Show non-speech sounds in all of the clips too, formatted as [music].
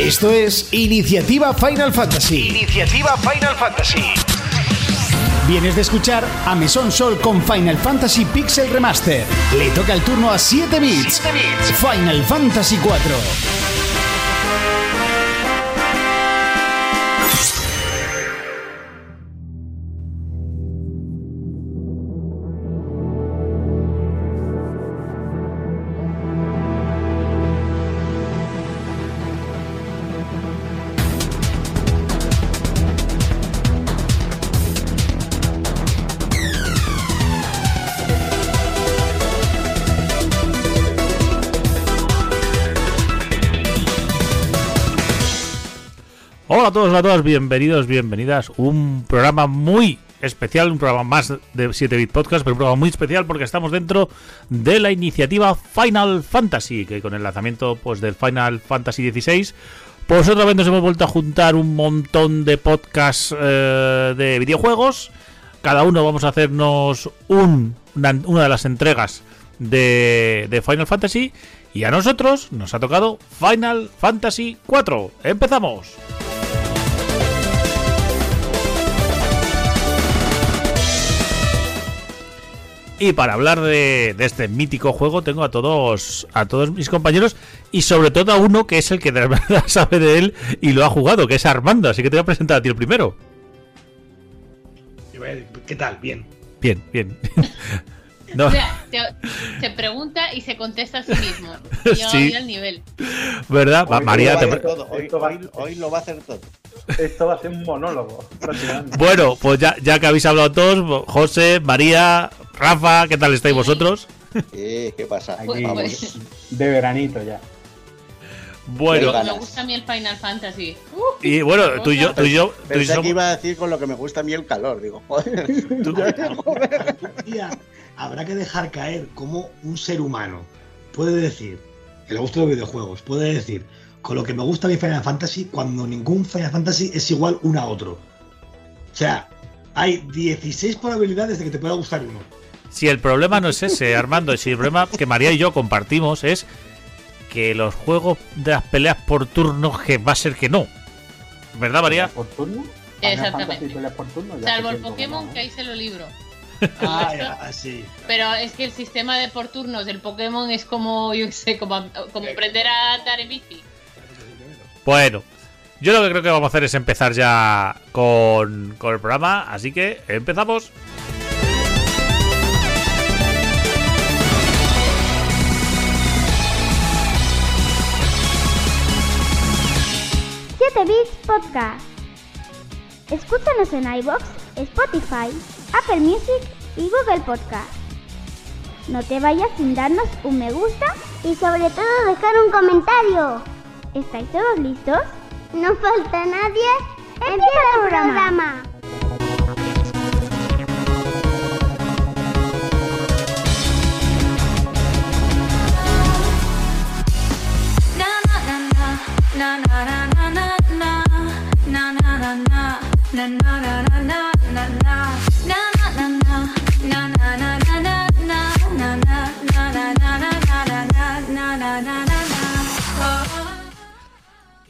Esto es Iniciativa Final Fantasy. Iniciativa Final Fantasy. Vienes de escuchar a Mesón Sol con Final Fantasy Pixel Remaster. Le toca el turno a 7 bits. 7 bits. Final Fantasy 4. A todos, a todas, bienvenidos, bienvenidas. Un programa muy especial, un programa más de 7-Bit Podcast, pero un programa muy especial porque estamos dentro de la iniciativa Final Fantasy, que con el lanzamiento pues del Final Fantasy XVI, pues otra vez nos hemos vuelto a juntar un montón de podcasts eh, de videojuegos. Cada uno vamos a hacernos un, una, de las entregas de, de Final Fantasy. Y a nosotros nos ha tocado Final Fantasy 4. ¡Empezamos! Y para hablar de, de este mítico juego tengo a todos a todos mis compañeros y sobre todo a uno que es el que de verdad [laughs] sabe de él y lo ha jugado, que es Armando. Así que te voy a presentar a ti el primero. ¿Qué tal? Bien. Bien, bien. [laughs] No, O sea, te, te pregunta y se contesta a sí mismo. Y [laughs] yo Sí. al nivel. ¿verdad? Va, Hoy María, lo va te a hacer pre- todo. Hoy, Esto va- hoy- hoy lo va a hacer todo. Esto va a ser un monólogo. Bueno, pues ya, ya que habéis hablado todos, José, María, Rafa, ¿qué tal estáis vosotros? Eh, ¿Qué pasa? Aquí, Vamos. Pues- de veranito ya. Bueno. Me gusta a mí el Final Fantasy. Uh, y bueno, tú y yo, tú y yo, tú y yo que iba a decir con lo que me gusta a mí el calor. Digo, joder. [laughs] Día [laughs] habrá que dejar caer cómo un ser humano puede decir, que le gustan los videojuegos, puede decir, con lo que me gusta mi Final Fantasy, cuando ningún Final Fantasy es igual uno a otro. O sea, hay 16 probabilidades de que te pueda gustar uno. Si el problema no es ese, [laughs] Armando, si el problema que María y yo compartimos es que los juegos de las peleas por turnos que va a ser que no. ¿Verdad, María? ¿Por turno? Exactamente. Por turno, salvo el Pokémon que ahí se lo libro. Ah, ya, [laughs] sí. Pero es que el sistema de por turnos del Pokémon es como, yo qué sé, como, como aprender a andar en bici. Bueno, yo lo que creo que vamos a hacer es empezar ya con, con el programa, así que empezamos. Siete Bits Podcast. Escúchanos en iBox, Spotify, Apple Music y Google Podcast. No te vayas sin darnos un me gusta y sobre todo dejar un comentario. ¿Estáis todos listos? No falta nadie. Empieza el programa.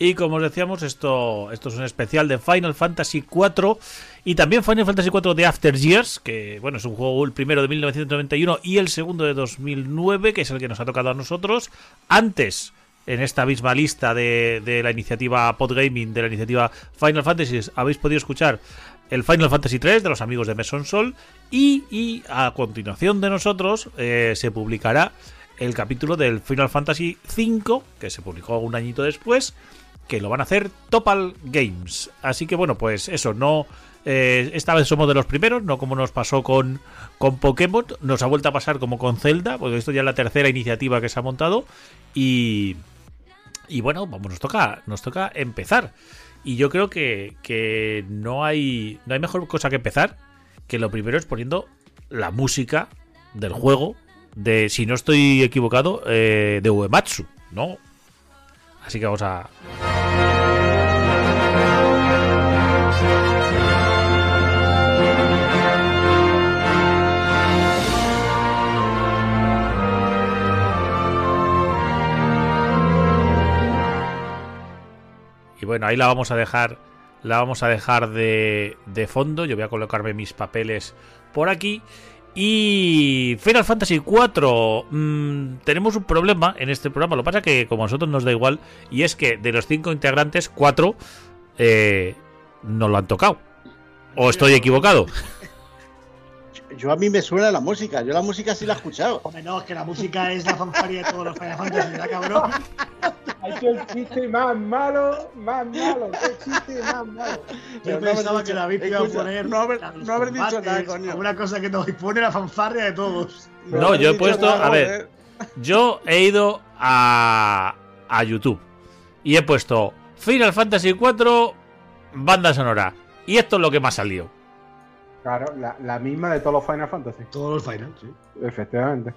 Y como os decíamos, esto, esto es un especial de Final Fantasy IV y también Final Fantasy IV de After Years, que bueno, es un juego el primero de 1991 y el segundo de 2009, que es el que nos ha tocado a nosotros. Antes, en esta misma lista de, de la iniciativa Podgaming, de la iniciativa Final Fantasy, habéis podido escuchar el Final Fantasy III de los amigos de Meson Sol y, y a continuación de nosotros eh, se publicará el capítulo del Final Fantasy V, que se publicó un añito después, que lo van a hacer Topal Games. Así que bueno, pues eso, no... eh, esta vez somos de los primeros, no como nos pasó con, con Pokémon, nos ha vuelto a pasar como con Zelda, porque esto ya es la tercera iniciativa que se ha montado y... Y bueno, vamos, nos toca, nos toca empezar. Y yo creo que, que no hay. No hay mejor cosa que empezar. Que lo primero es poniendo la música del juego. De, si no estoy equivocado, eh, de Uematsu, ¿no? Así que vamos a. y bueno, ahí la vamos a dejar. La vamos a dejar de, de fondo. Yo voy a colocarme mis papeles por aquí. Y Final Fantasy IV, mm, tenemos un problema en este programa. Lo que pasa que como a nosotros nos da igual, y es que de los cinco integrantes, cuatro eh, no lo han tocado. ¿O estoy equivocado? Yo a mí me suena la música, yo la música sí la he escuchado. Hombre, no, es que la música es la fanfarria de todos los Final Fantasy, ¿verdad, cabrón? Hay que el chiste más malo, más malo, qué chiste más malo. Yo Pero pensaba dicho- que David iba a escucha, poner no haber- la no dicho nada, coño. Una cosa que nos pone la fanfarria de todos. No, yo he puesto- nada, a ver. Yo he ido a, a YouTube y he puesto Final Fantasy IV banda sonora. Y esto es lo que me ha salido. Claro, la, la misma de todos los Final Fantasy. Todos los Final, sí. Efectivamente.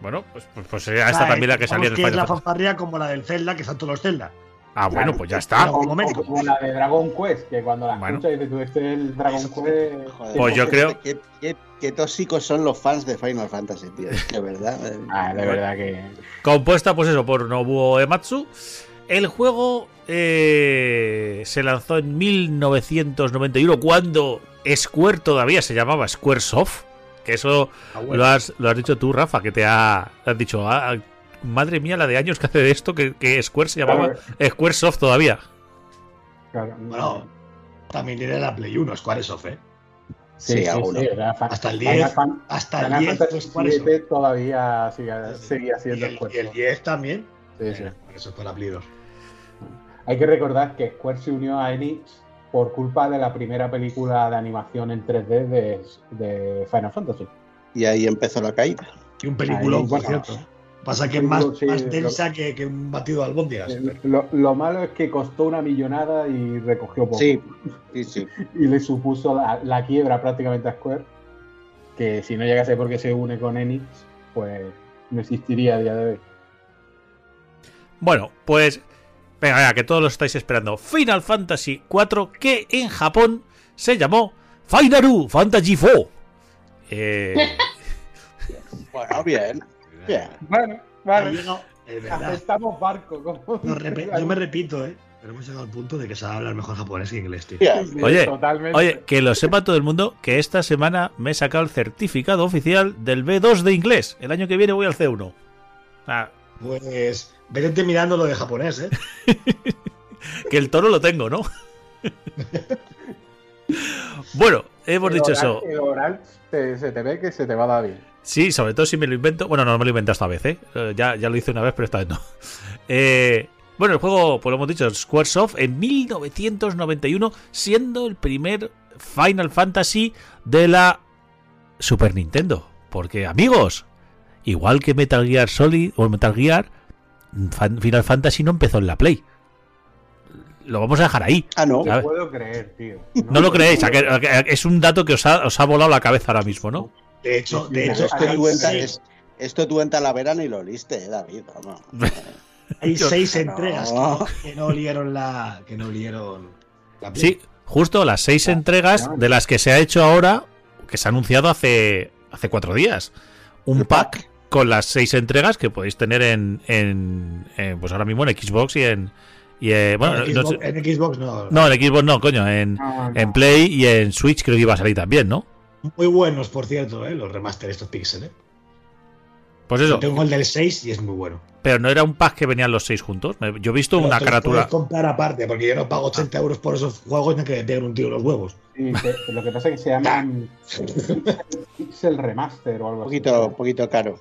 Bueno, pues, pues, pues era esta Ah, también la que salía en el que es Final la fanfarria como la del Zelda, que son todos los Zelda. Ah, bueno, pues ya está. O, o como la de Dragon Quest, que cuando la Bueno. escuchas dices tú, este es el Dragon Quest. Joder, Pues yo qué- creo- Qué, qué- qué tóxicos son los fans de Final Fantasy, tío. Es que verdad. eh. [laughs] Ah, de verdad que. Compuesta, pues eso, por Nobuo Ematsu. El juego eh, se lanzó en 1991, cuando Square todavía se llamaba Squaresoft. Que eso Ah, bueno. lo, has, lo has dicho tú, Rafa, que te ha, has dicho, "Ah, madre mía, la de años que hace de esto, que, que Square se llamaba Squaresoft todavía. Claro. Bueno, también tiene la Play 1, Squaresoft, ¿eh? Sí, alguno. era fa- Hasta el Final 10, Fan- Hasta el Final 10 Fantasy fue Squaresoft. 7 todavía sigue- Sí. seguía Y siendo el, y el Squaresoft. 10 también. Sí, sí. Eh, Eso fue la Play 2. Hay que recordar que Square se unió a Enix por culpa de la primera película de animación en 3D de, de Final Fantasy. Y ahí empezó la caída. Y un película, Ahí, por bueno, cierto. Pasa que es más, sí, más lo- densa que, que un batido de albóndigas. Eh, Lo, lo malo es que costó una millonada y recogió poco. Sí, sí, sí. [laughs] Y le supuso la, la quiebra prácticamente a Square. Que si no llegase porque se une con Enix, pues no existiría a día de hoy. Bueno, pues. Venga, venga, que todos lo estáis esperando. Final Fantasy IV, que en Japón se llamó Finaru Fantasy 4. Eh, [laughs] Bueno, bien. Bien. Bueno, es verdad. Aceptamos barco. como- yo me repito, ¿eh? Pero hemos llegado al punto de que se habla mejor japonés que inglés, tío. Sí, Oye, totalmente. oye, que lo sepa todo el mundo que esta semana me he sacado el certificado oficial del B2 de inglés. El año que viene voy al C1. Ah, Pues vete mirando lo de japonés, ¿eh? [laughs] que el toro lo tengo, ¿no? [laughs] bueno, hemos El dicho oral- eso. El oral te- se te ve que se te va a dar bien. Sí, sobre todo si me lo invento. Bueno, no me lo he inventado esta vez, ¿eh? Eh, ya, ya lo hice una vez, pero esta vez no. [laughs] Eh, bueno, el juego, pues lo hemos dicho, Squaresoft en 1991, siendo el primer Final Fantasy de la Super Nintendo. Porque, amigos, igual que Metal Gear Solid o Metal Gear, Final Fantasy no empezó en la Play. Lo vamos a dejar ahí. Ah, no. No puedo creer, tío. No lo creéis, a que- a que- es un dato que os ha, os ha volado la cabeza ahora mismo, ¿no? De hecho, de hecho Esto tú, en, es- esto tú en Talavera ni lo liste, eh, David. Vamos. [laughs] hay yo- seis entregas No. que, que no olieron la. que no olieron la Play. Sí, justo las seis entregas de las que se ha hecho ahora, que se ha anunciado hace, hace cuatro días. Un pack. Con las seis entregas que podéis tener en, en- en, pues ahora mismo en Xbox y en. Y, eh, bueno, en, no, Xbox, sé- en Xbox no. no, en Xbox no, coño, en, No, no. en Play y en Switch creo que iba a salir también, ¿no? Muy buenos, por cierto, ¿eh? los remaster estos píxeles. ¿eh? Pues eso, Tengo el del 6 y es muy bueno. pero no era un pack que venían los seis juntos. Me- Yo he visto Pero una carátula. comprar aparte, porque yo no pago 80 euros por esos juegos ni que me peguen un tiro en los huevos. Sí, lo que pasa es que se llaman [laughs] Pixel Remaster o algo Un así. poquito, un poquito caro.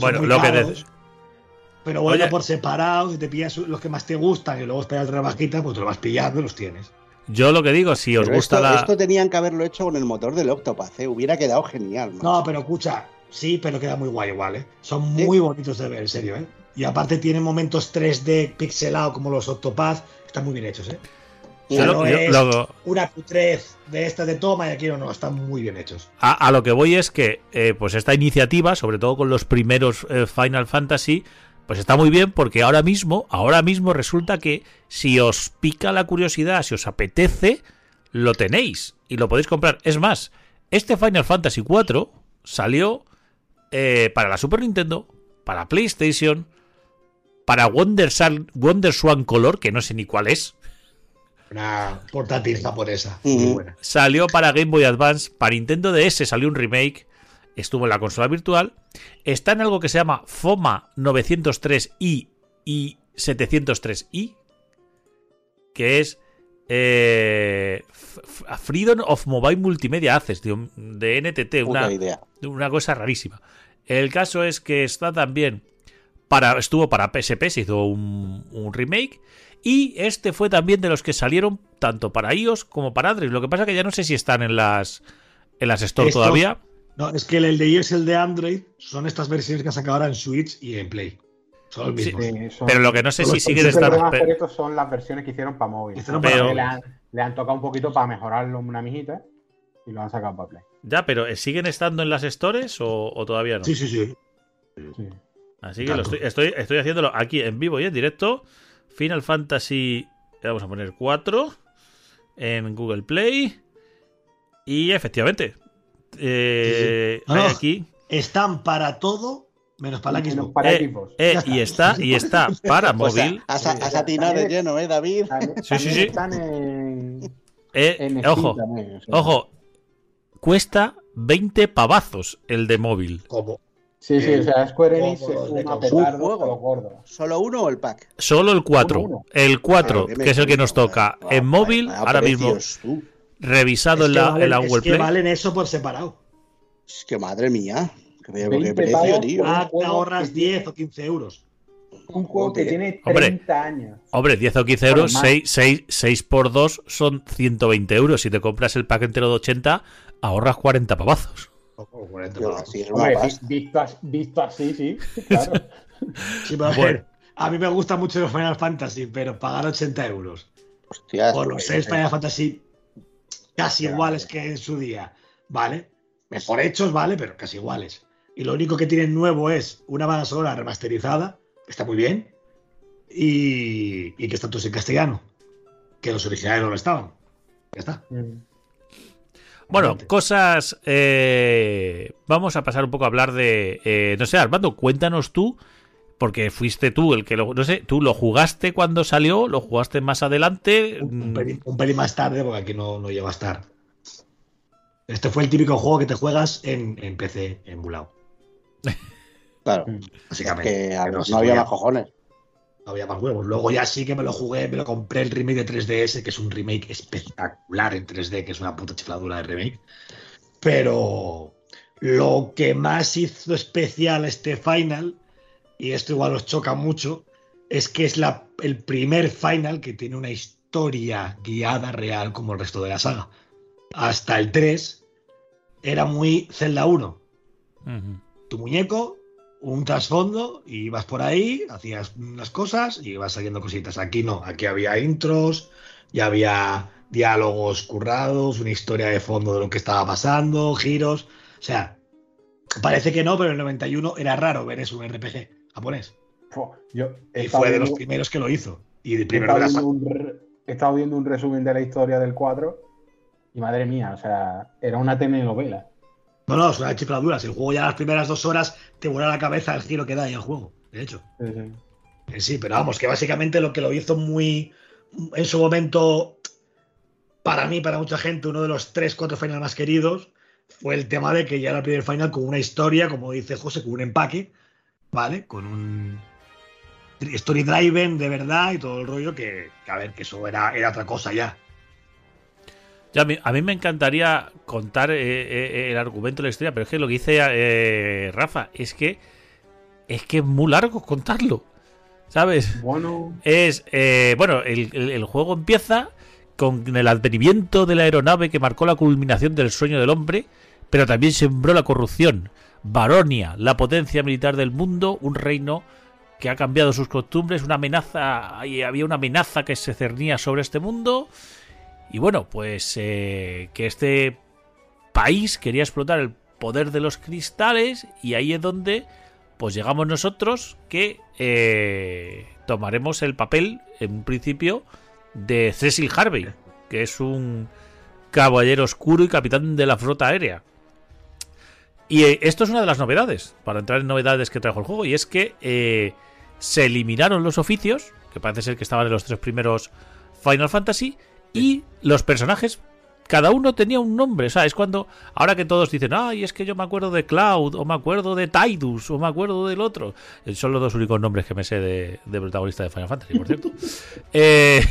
Bueno, lo que caros, de- Pero bueno, Oye. por separado, si te pillas los que más te gustan y luego esperas el rebajita, pues te lo vas pillando y los tienes. Yo lo que digo, si os Pero gusta esto, la. esto tenían que haberlo hecho con el motor del Octopath, ¿eh? Hubiera quedado genial. macho. No, pero escucha, sí, pero queda muy guay igual, ¿eh? Son Sí. muy bonitos de ver, en serio, ¿eh? Y aparte tienen momentos 3D pixelado como los Octopath, están muy bien hechos, ¿eh? O sea, no lo- es lo- una cutrez de estas de toma y aquí no, no, están muy bien hechos. A, lo que voy es que eh, pues esta iniciativa, sobre todo con los primeros eh, Final Fantasy, pues está muy bien porque ahora mismo, ahora mismo resulta que si os pica la curiosidad, si os apetece, lo tenéis y lo podéis comprar. Es más, este Final Fantasy 4 salió eh, para la Super Nintendo, para PlayStation, para Wonder Swan Color, que no sé ni cuál es. Una portátil japonesa. Muy buena. Salió para Game Boy Advance, para Nintendo DS salió un remake, estuvo en la consola virtual. Está en algo que se llama FOMA 903i y 703i, que es eh, Freedom of Mobile Multimedia Access de, de NTT, una, idea. una cosa rarísima. El caso es que está también para estuvo para PSP, se hizo un, un remake y este fue también de los que salieron tanto para iOS como para Android. Lo que pasa que ya no sé si están en las en las Store Estos- todavía. No, es que el, el de iOS y el de Android son estas versiones que han sacado ahora en Switch y en Play. Son los Sí, mismos. Sí, son- Pero lo que no sé si siguen estando. estos son las versiones que hicieron para móvil. Hicieron para Que móvil. le, han, le han tocado un poquito para mejorarlo una mijita y lo han sacado para Play. Ya, pero ¿eh, ¿siguen estando en las stores o, o todavía no? Sí, sí, sí. Sí. Así que lo estoy, estoy, estoy haciéndolo aquí en vivo y en directo. Final Fantasy, vamos a poner 4 en Google Play. Y efectivamente, eh, Sí, sí. Hay no. aquí. Están para todo menos para la Menos Xbox. para eh, equipos. eh, está. y está [laughs] y está para Pues móvil. has, has atinado de lleno, ¿eh, David? También, Sí, sí, sí. están en, Eh, en ojo, también, o sea. ojo. Cuesta 20 pavazos el de móvil. Como Sí, sí, o sea, Square Enix es una petardo Un juego. gordos. ¿Solo uno o el pack? Solo el 4. Uno, uno. El 4, Claro, que es el que nos toca en móvil, ahora mismo Tú. revisado es en que, la, valen, en la es Google que Play. valen eso por separado. Es que madre mía. 20 precio, tío. Ah, te ahorras que 10 o 15 euros. Un juego que tiene Hombre. 30 años. Hombre, 10 o 15 Bueno, euros, más. 6, 6, 6 por 2 son 120 euros. Si te compras el pack entero de 80, ahorras 40 pavazos. O- o 40 Tío, pavos. sí, Hombre, visto, visto así, sí. [laughs] Claro. Sí, pero a, Bueno. ver, a mí me gusta mucho los Final Fantasy, pero pagar 80 euros Hostias, por los 6 Final Fantasy casi Claro. iguales que en su día, ¿vale? Mejor hechos, ¿vale? Pero casi iguales. Y lo único que tienen nuevo es una banda sonora remasterizada, que está muy bien, y, y que están todos en castellano, que los originales no lo estaban. Ya está. Mm. Bueno, cosas. eh, vamos a pasar un poco a hablar de. eh, no sé, Armando, cuéntanos tú, porque fuiste tú el que lo. No sé, tú lo jugaste cuando salió, lo jugaste más adelante. Un, un mm, pelín, un pelín más tarde, porque aquí no, no llega a estar. Este fue el típico juego que te juegas en, en PC emulado, Claro. Mm. básicamente. Que a- Que no, se había más cojones. No había más huevos. Luego ya sí que me lo jugué, me lo compré el remake de 3DS, que es un remake espectacular en 3D, que es una puta chifladura de remake. Pero lo que más hizo especial este final, y esto igual os choca mucho, es que es la, el primer final que tiene una historia guiada real como el resto de la saga. Hasta el 3 era muy Zelda 1 ujú. tu muñeco, un trasfondo, y ibas por ahí, hacías unas cosas y ibas saliendo cositas. Aquí no, aquí había intros, ya había diálogos currados, una historia de fondo de lo que estaba pasando, giros. O sea, parece que no, pero en el 91 era raro ver eso en un RPG japonés. Yo he Y fue de los primeros que lo hizo. Y el he primero de estado la un he estado viendo un resumen de la historia del 4 y madre mía, o sea, era una telenovela. No, no, es una chifladura. Si el juego ya las primeras dos horas te vuela la cabeza el giro que da en el juego, de hecho. Sí, sí. Eh, Sí, pero vamos, que básicamente lo que lo hizo muy. En su momento, para mí, para mucha gente, uno de los tres, cuatro finales más queridos fue el tema de que ya era el primer final con una historia, como dice José, con un empaque, ¿vale? Con un story driven de verdad y todo el rollo que, que, a ver, que eso era, era otra cosa ya. Ya, a, mí, a mí me encantaría contar eh, eh, el argumento de la historia, pero es que lo que dice eh, Rafa es que es que es muy largo contarlo, ¿sabes? Bueno, Es, eh, bueno, el, el- el juego empieza con el advenimiento de la aeronave que marcó la culminación del sueño del hombre, pero también sembró la corrupción. Baronia, la potencia militar del mundo, un reino que ha cambiado sus costumbres, una amenaza, y había una amenaza que se cernía sobre este mundo. Y bueno, pues eh, que este país quería explotar el poder de los cristales y ahí es donde pues llegamos nosotros que eh, tomaremos el papel en un principio de Cecil Harvey, que es un caballero oscuro y capitán de la flota aérea. Y eh, esto es una de las novedades, para entrar en novedades que trajo el juego, y es que se eliminaron los oficios, que parece ser que estaban en los tres primeros Final Fantasy, y los personajes, cada uno tenía un nombre. O sea, es cuando, ahora que todos dicen, ay, es que yo me acuerdo de Cloud, o me acuerdo de Tidus, o me acuerdo del otro. Eh, Son los dos únicos nombres que me sé de, de protagonista de Final Fantasy, por cierto. [laughs] Eh,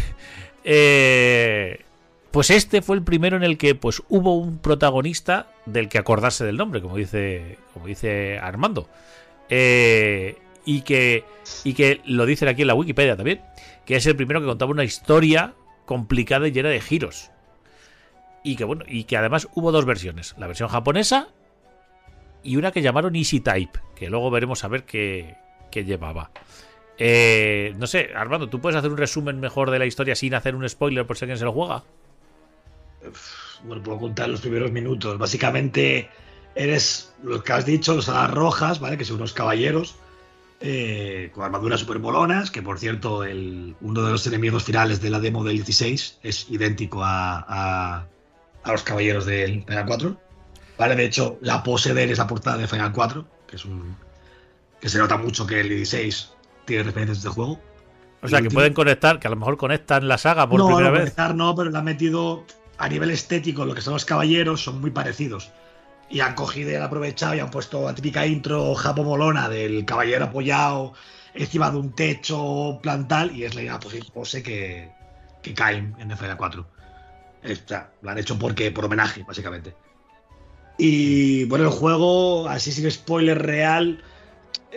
eh, pues este fue el primero en el que pues hubo un protagonista del que acordarse del nombre, como dice, como dice Armando. Eh, y que y que lo dicen aquí en la Wikipedia también, que es el primero que contaba una historia complicada y llena de giros. Y que bueno, y que además hubo dos versiones, la versión japonesa y una que llamaron Easy Type, que luego veremos a ver qué, qué llevaba. Eh, no sé, Armando, ¿tú puedes hacer un resumen mejor de la historia sin hacer un spoiler por si alguien se lo juega? Bueno, puedo contar los primeros minutos. Básicamente eres lo que has dicho, los alas rojas, ¿vale? Que son unos caballeros eh, con armaduras super molonas, que por cierto, el, uno de los enemigos finales de la demo del 16 es idéntico a, a- a los caballeros del Final 4. ¿Vale? De hecho, la pose de él es la portada de Final 4, que es un. que se nota mucho que el 16 tiene referencias de este juego. O sea, que último- pueden conectar, que a lo mejor conectan la saga por no, primera no, vez. conectar no, pero le han metido a nivel estético lo que son los caballeros, son muy parecidos. Y han cogido y han aprovechado y han puesto la típica intro japo molona del caballero apoyado encima de un techo plantal y es la misma pose- pose que, que en FNA 4. Es- O lo han hecho porque por homenaje, básicamente. Y bueno, el juego, así sin spoiler real,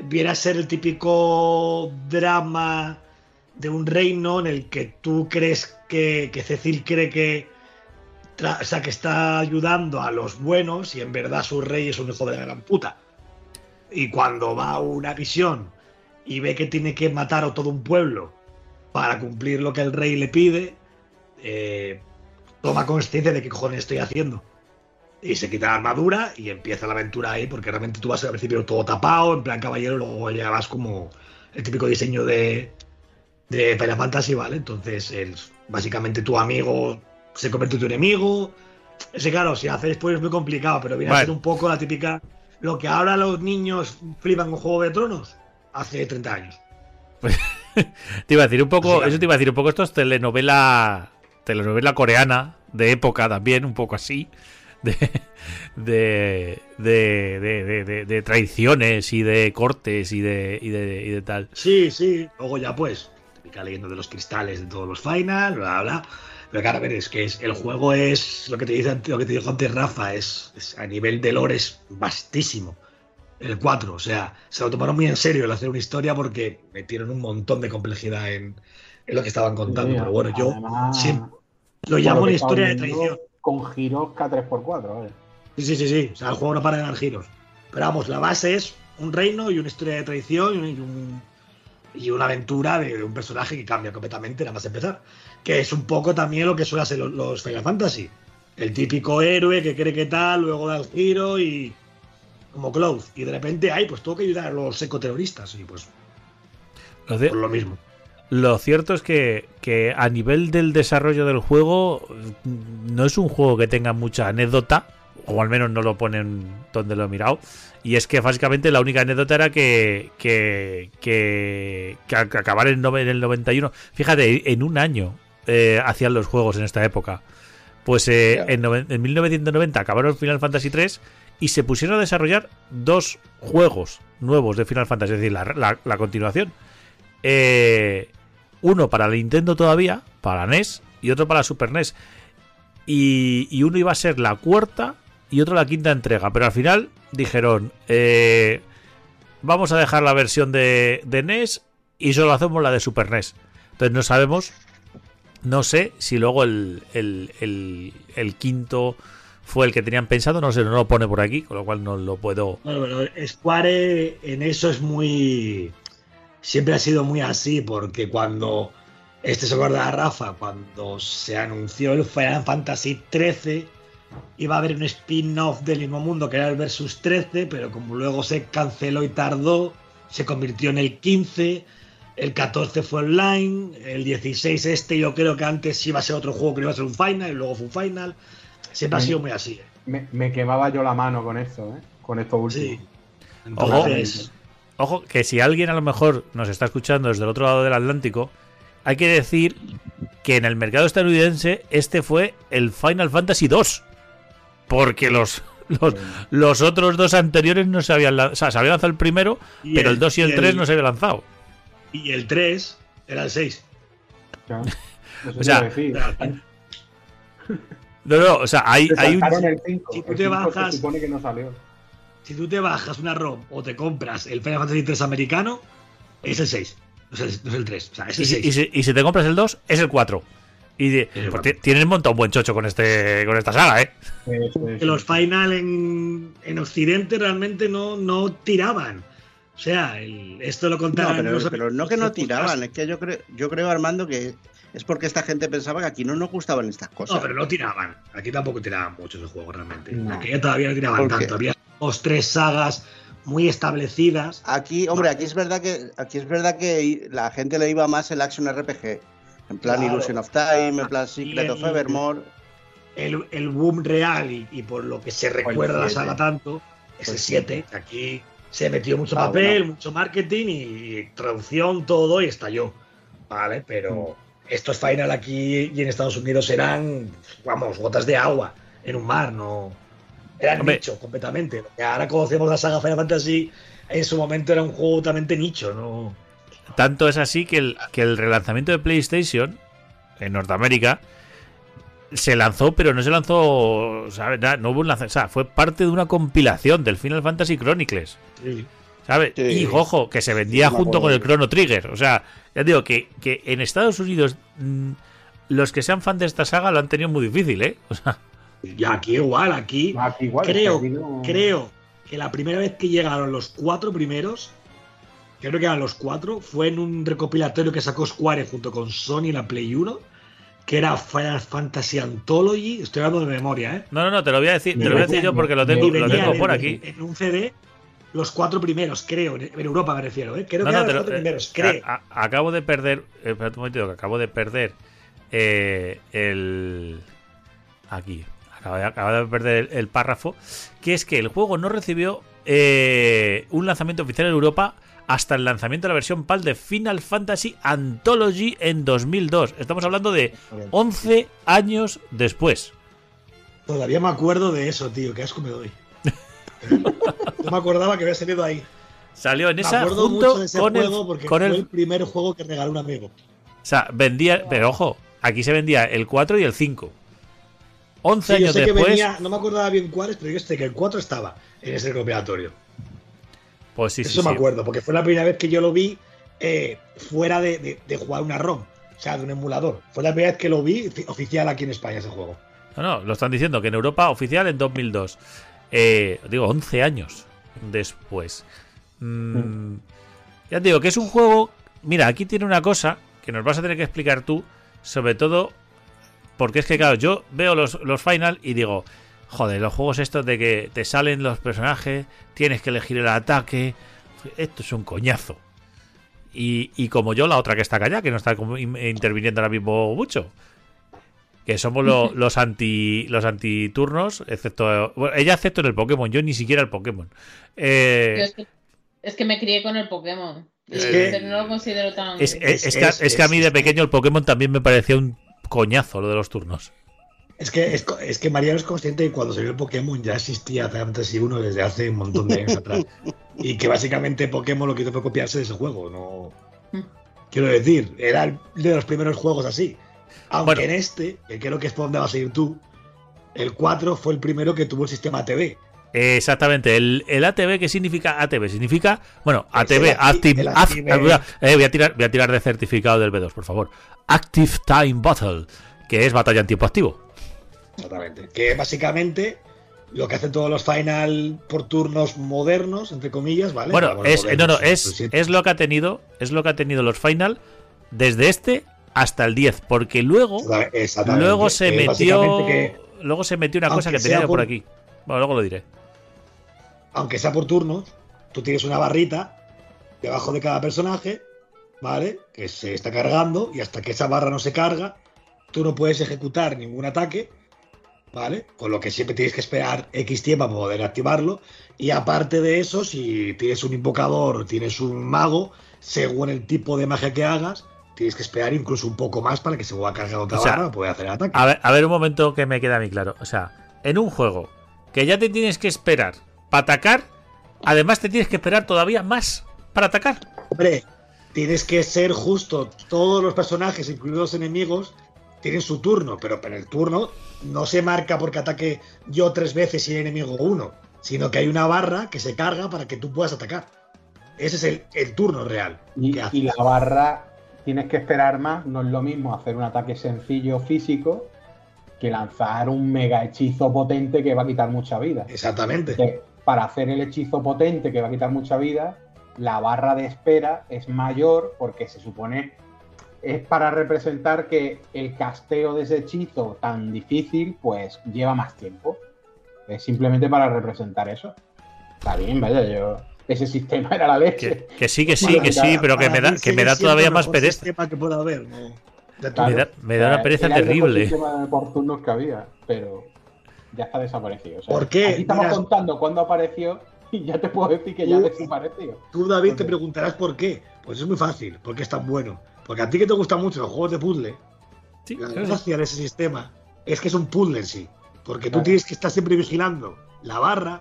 viene a ser el típico drama de un reino en el que tú crees que, que Cecil cree que, o sea, que está ayudando a los buenos y en verdad su rey es un hijo de la gran puta. Y cuando va a una visión y ve que tiene que matar a todo un pueblo para cumplir lo que el rey le pide, eh, toma consciencia de qué cojones estoy haciendo. Y se quita la armadura y empieza la aventura ahí, porque realmente tú vas al principio todo tapado, en plan caballero, luego ya vas como el típico diseño de, de Final Fantasy, ¿vale? Entonces, el- básicamente tu amigo se convierte en tu enemigo. Ese, claro, si haces spoilers es muy complicado, pero viene a ser un poco la típica. Lo que ahora los niños flipan con Juego de Tronos hace 30 años. [laughs] Te iba a decir un poco, eso te iba a decir un poco, esto es telenovela, telenovela coreana, de época también, un poco así, de, de, de, de, de- de- de traiciones y de cortes y de, y de, y de tal. Sí, sí. Luego ya pues, típica leyenda de los cristales de todos los final, bla, bla, bla. Pero claro, a ver, es que es, el juego es lo que te dice lo que te dijo antes Rafa, es, es a nivel de lore es vastísimo. El 4, o sea, se lo tomaron muy en serio el hacer una historia porque metieron un montón de complejidad en, en lo que estaban contando. Sí, pero bueno, yo además, siempre lo llamo una historia de traición. Con giros K3x4, ¿vale? Sí, sí, sí, sí. O sea, el juego no para de dar giros. Pero vamos, la base es un reino y una historia de traición y, un- y una aventura de un personaje que cambia completamente nada más empezar. Que es un poco también lo que suele hacer los, los Final Fantasy. El típico héroe que cree que tal, luego da el giro y. como Cloud. Y de repente, ay, pues tengo que ayudar a los ecoterroristas. Y pues, Lo, de- lo mismo. lo cierto es que, que a nivel del desarrollo del juego, no es un juego que tenga mucha anécdota, o al menos no lo ponen donde lo he mirado. Y es que básicamente la única anécdota era que, que, que, que acabar en el 91, fíjate, en un año eh, hacían los juegos en esta época. Pues eh, en, en 1990 acabaron Final Fantasy 3 y se pusieron a desarrollar dos juegos nuevos de Final Fantasy, es decir, la, la- la continuación. Eh, uno para Nintendo todavía, para NES, y otro para Super NES. Y, y uno iba a ser la cuarta y otro la quinta entrega. Pero al final dijeron, eh, vamos a dejar la versión de, de NES y solo hacemos la de Super NES. Entonces no sabemos, no sé si luego el, el- el- quinto fue el que tenían pensado, no sé, no lo pone por aquí, con lo cual no lo puedo... Bueno, pero Square en eso es muy. Siempre ha sido muy así, porque cuando. Este se acuerda Rafa, cuando se anunció el Final Fantasy XIII, iba a haber un spin-off del mismo mundo que era el Versus 13, pero como luego se canceló y tardó, se convirtió en el 15. El 14 fue online, el 16 este yo creo que antes iba a ser otro juego que iba a ser un final y luego fue un final. Siempre ha sido muy así. ¿eh? Me, me quemaba yo la mano con esto, ¿eh? Con esto último. Sí. Entonces, ojo, que si alguien a lo mejor nos está escuchando desde el otro lado del Atlántico, hay que decir que en el mercado estadounidense este fue el Final Fantasy 2. Porque los, los, los otros dos anteriores no se habían lanzado. O sea, se había lanzado el primero, pero el, el- 2 y el y 3 el- no se había lanzado. Y el 3 era el 6. Claro. Eso O sea. No, no, o sea, hay, hay un. el 5. si tú el te 5 bajas- Se supone que no salió. Si tú te bajas una ROM o te compras el Final Fantasy 3 americano, es el es el 6. No es el, no es el 3. O sea, es Y el si, 6. y si- y si te compras el 2, es el 4. Y de, El pues cuatro. ti- tienen montado un buen chocho con este con esta saga, ¿eh? Eso es. que los Final en, en Occidente realmente no, no tiraban. O sea, el- esto lo No, contaban. pero, los- pero no que no tiraban, es que yo creo, yo creo, Armando, que es porque esta gente pensaba que aquí no nos gustaban estas cosas. No, pero no tiraban. Aquí tampoco tiraban mucho ese juego realmente. No. Aquí ya todavía no tiraban tanto. Había dos, tres sagas muy establecidas. Aquí, hombre, aquí es verdad que aquí es verdad que la gente le iba más el action RPG. En plan Claro. Illusion of Time, en plan Secret of Evermore. El, el boom real y, y por lo que se recuerda la saga tanto es el Pues 7. Aquí se metió mucho papel, mucho marketing y traducción, todo y estalló. Vale, pero estos final aquí y en Estados Unidos eran, vamos, gotas de agua en un mar, no. Eran Hombre. nicho completamente. Ahora conocemos la saga Final Fantasy, en su momento era un juego totalmente nicho, ¿no? Tanto es así que el, que el relanzamiento de PlayStation en Norteamérica se lanzó, pero no se lanzó, ¿sabes? No hubo un lanzamiento, o sea, fue parte de una compilación del Final Fantasy Chronicles, ¿sabes? Sí. Y ojo, que se vendía junto con el Chrono Trigger, o sea, ya digo que, que en Estados Unidos mm, los que sean fan de esta saga lo han tenido muy difícil, ¿eh? O sea, Y aquí igual, aquí Aquí igual, creo, aquí no- creo que la primera vez que llegaron los cuatro primeros, creo que eran los cuatro, fue en un recopilatorio que sacó Square junto con Sony en la Play 1, que era Final Fantasy Anthology. Estoy hablando de memoria, ¿eh? no, no, no, te lo voy a decir, te lo voy a decir yo porque lo tengo, lo tengo en- por aquí. En un CD, los cuatro primeros, creo, en Europa me refiero, ¿eh? Creo No, que no, eran los lo- cuatro eh, primeros, creo. a- acabo de perder. eh, espérate un momentito, que acabo de perder eh, el. Aquí. Acabo de, acabo de perder el, el párrafo. Que es que el juego no recibió eh, un lanzamiento oficial en Europa hasta el lanzamiento de la versión PAL de Final Fantasy Anthology en 2002. Estamos hablando de 11 años después. Todavía me acuerdo de eso, tío, qué asco me doy. [laughs] no me acordaba que había salido ahí. Salió en Me esa junto mucho de ese con el, juego porque con fue el el primer juego que regaló un amigo. O sea, vendía. Pero ojo, aquí se vendía el 4 y el 5. 11 Sí, yo años sé que después. venía, no me acordaba bien cuáles, pero yo sé que el 4 estaba en ese recopilatorio. Pues sí, Eso sí, me sí. acuerdo, porque fue la primera vez que yo lo vi eh, fuera de, de- de jugar una ROM, o sea, de un emulador. Fue la primera vez que lo vi ofi- oficial aquí en España ese juego. No, no, lo están diciendo que en Europa oficial en 2002. Eh, digo, 11 años después. Mm, ya te digo que es un juego. Mira, aquí tiene una cosa que nos vas a tener que explicar tú, sobre todo porque es que, claro, yo veo los, los final y digo, joder, los juegos estos de que te salen los personajes, tienes que elegir el ataque, esto es un coñazo. Y, y como yo, la otra que está callada, que no está como in- interviniendo ahora mismo mucho. Que somos lo- [laughs] los anti los antiturnos, excepto. Bueno, ella excepto en el Pokémon, yo ni siquiera el Pokémon. Eh, es, que, es que me crié con el Pokémon. Es que- pero no lo considero tan. es, es- es que, es- es que a mí es- de pequeño el Pokémon también me parecía un coñazo lo de los turnos. Es que, es, que Mariano es consciente que cuando salió el Pokémon ya existía Final Fantasy 1 desde hace un montón de años atrás. [laughs] Y que básicamente Pokémon lo que hizo fue copiarse de ese juego. No. Mm. Quiero decir, era el- de los primeros juegos así. Aunque Bueno. en este, que creo que es por donde vas a ir tú, el 4 fue el primero que tuvo el sistema ATV. Exactamente, el, el ATV, ¿qué significa ATV? Significa, bueno, ATV, Active, active- eh, voy, a, eh, voy a tirar, voy a tirar de certificado del B2, por favor. Active Time Battle, que es batalla en tiempo activo. Exactamente. Que básicamente lo que hacen todos los final por turnos modernos, entre comillas, ¿vale? Bueno, es, no, no, modernos, es, es lo que ha tenido, es lo que ha tenido los final desde este hasta el 10, porque luego, luego se Que metió, que luego se metió una cosa que tenía por por- aquí. Bueno, luego lo diré. aunque sea por turnos, tú tienes una barrita debajo de cada personaje, ¿vale? Que se está cargando y hasta que esa barra no se carga, tú no puedes ejecutar ningún ataque ¿vale? Con lo que siempre tienes que esperar X tiempo para poder activarlo. Y aparte de eso, si tienes un invocador, tienes un mago, según el tipo de magia que hagas, tienes que esperar incluso un poco más para que se vuelva a cargar otra O sea, barra para poder hacer el ataque. A ver, a ver un momento que me queda a mí claro. O sea, en un juego que ya te tienes que esperar para atacar, además te tienes que esperar todavía más para atacar. Hombre, tienes que ser justo. Todos los personajes, incluidos los enemigos, tienen su turno, pero en el turno no se marca porque ataque yo tres veces y el enemigo uno, sino que hay una barra que se carga para que tú puedas atacar. Ese es el, el turno real. Y, la barra tienes que esperar más, no es lo mismo hacer un ataque sencillo físico que lanzar un mega hechizo potente que va a quitar mucha vida. Exactamente. Para hacer el hechizo potente que va a quitar mucha vida, la barra de espera es mayor porque se supone es para representar que el casteo de ese hechizo tan difícil pues lleva más tiempo. Es simplemente para representar eso. Está bien, vaya, yo ese sistema era la leche. Que, que sí, que sí, que sí, pero que me da, que me da todavía más el pereza. sistema que pueda haber, ¿no? De Claro, Me da- me da o sea, una pereza el terrible. sistema de por turnos que había, pero ya está desaparecido. O sea, ¿Por qué? Aquí estamos Mira- contando cuándo apareció y ya te puedo decir que ya Uh, desapareció. Tú, David, te preguntarás por qué. Pues es muy fácil, porque es tan bueno. Porque a ti que te gustan mucho los juegos de puzzle, Sí, la gracia de ese sistema es que es un puzzle en sí. Porque tú tienes que estar siempre vigilando la barra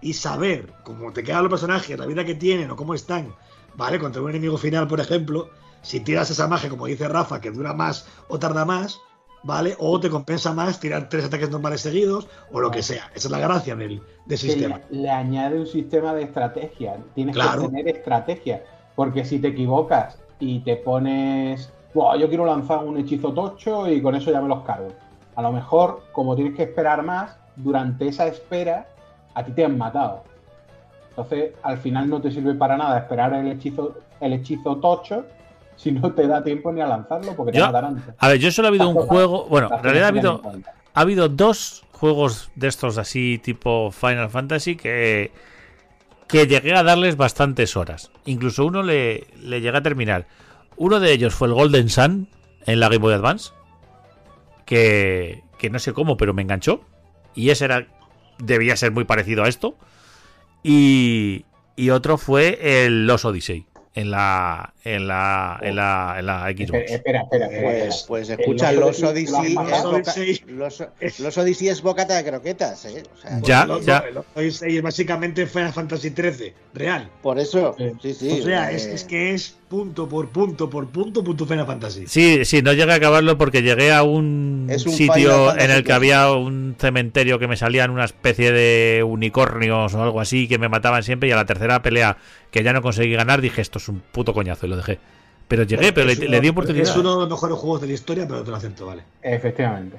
y saber cómo te quedan los personajes, la vida que tienen o cómo están, ¿vale? Contra un enemigo final, por ejemplo, si tiras esa magia, como dice Rafa, que dura más o tarda más, ¿vale? O te compensa más tirar tres ataques normales seguidos o lo que sea. Esa es la gracia del, sistema. le, le añade un sistema de estrategia. Tienes Claro. que tener estrategia. Porque si te equivocas y te pones, "Buah, yo quiero lanzar un hechizo tocho y con eso ya me los cargo. A lo mejor, como tienes que esperar más, durante esa espera, a ti te han matado. Entonces, al final no te sirve para nada esperar el hechizo, el hechizo tocho [laughs] si no te da tiempo ni a lanzarlo porque te Yo- matarán antes. A ver, yo solo he habido un juego. Bueno, en realidad ha habido, ha habido dos juegos de estos así, tipo Final Fantasy, que, que llegué a darles bastantes horas. Incluso uno le, le llegué a terminar. Uno de ellos fue el Golden Sun en la Game Boy Advance. Que, que no sé cómo, pero me enganchó. Y ese era. Debía ser muy parecido a esto. Y, y otro fue el Los Odyssey. En la. En la. En la, en la Xbox. Espera, espera, espera. espera. Pues, pues El escucha, Los los Odyssey Odyssey es boca- Odyssey. los, los Odyssey es bocata de croquetas, ¿eh? O sea, Ya, ya. lo- lo- es básicamente Final Fantasy XIII, real. por eso, Sí. sí, sí. o sea, eh, es, es que es punto por punto por punto, punto Final Fantasy. Sí, sí, no llegué a acabarlo porque llegué a un, sitio en el que había un cementerio que me salían una especie de unicornios o algo así que me mataban siempre y a la tercera pelea que ya no conseguí ganar dije esto es un puto coñazo y lo dejé. Pero llegué, pero le, Es uno- le di oportunidad. Es uno de los mejores juegos de la historia, pero te lo acepto, vale. Efectivamente.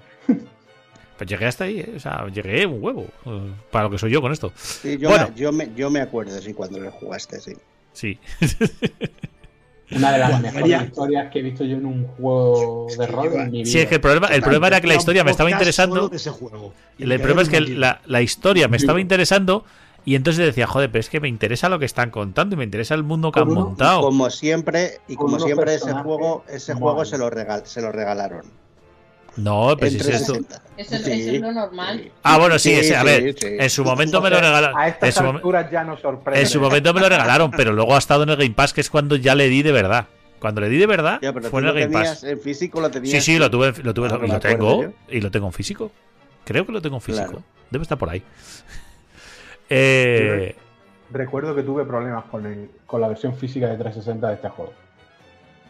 Pues llegué hasta ahí, ¿eh? o sea, llegué un huevo eh, para lo que soy yo con esto. sí, yo, bueno. me, yo, me, yo me acuerdo, sí, cuando le jugaste, sí. Sí. [laughs] Una de las mejores historias que he visto yo en un juego de rol en mi vida. Sí, es que el problema, el problema era que la historia me estaba interesando. ese juego. El problema es que la, la historia me estaba interesando y entonces decía, joder, pero es que me interesa lo que están contando y me interesa el mundo que han montado. Como siempre, y como siempre ese juego, ese juego se lo, regal, se lo regalaron. No, pero en si es esto. 360. Eso, Sí. eso es lo normal. Ah, bueno, sí, Sí, ese, a ver, sí. en su momento me lo A regalaron. En estas su, alturas ya no sorprende. en su momento me lo regalaron, pero luego ha estado en el Game Pass, que es cuando ya le di de verdad. Cuando le di de verdad, Ya, pero fue en el Game Pass. en físico, lo tenías. Sí, sí, lo tuve, lo tuve Ah, lo tengo. yo. Y lo tengo en físico. Creo que lo tengo en físico. Claro. Debe estar por ahí. Eh, Recuerdo que tuve problemas con, el- con la versión física de 360 de este juego.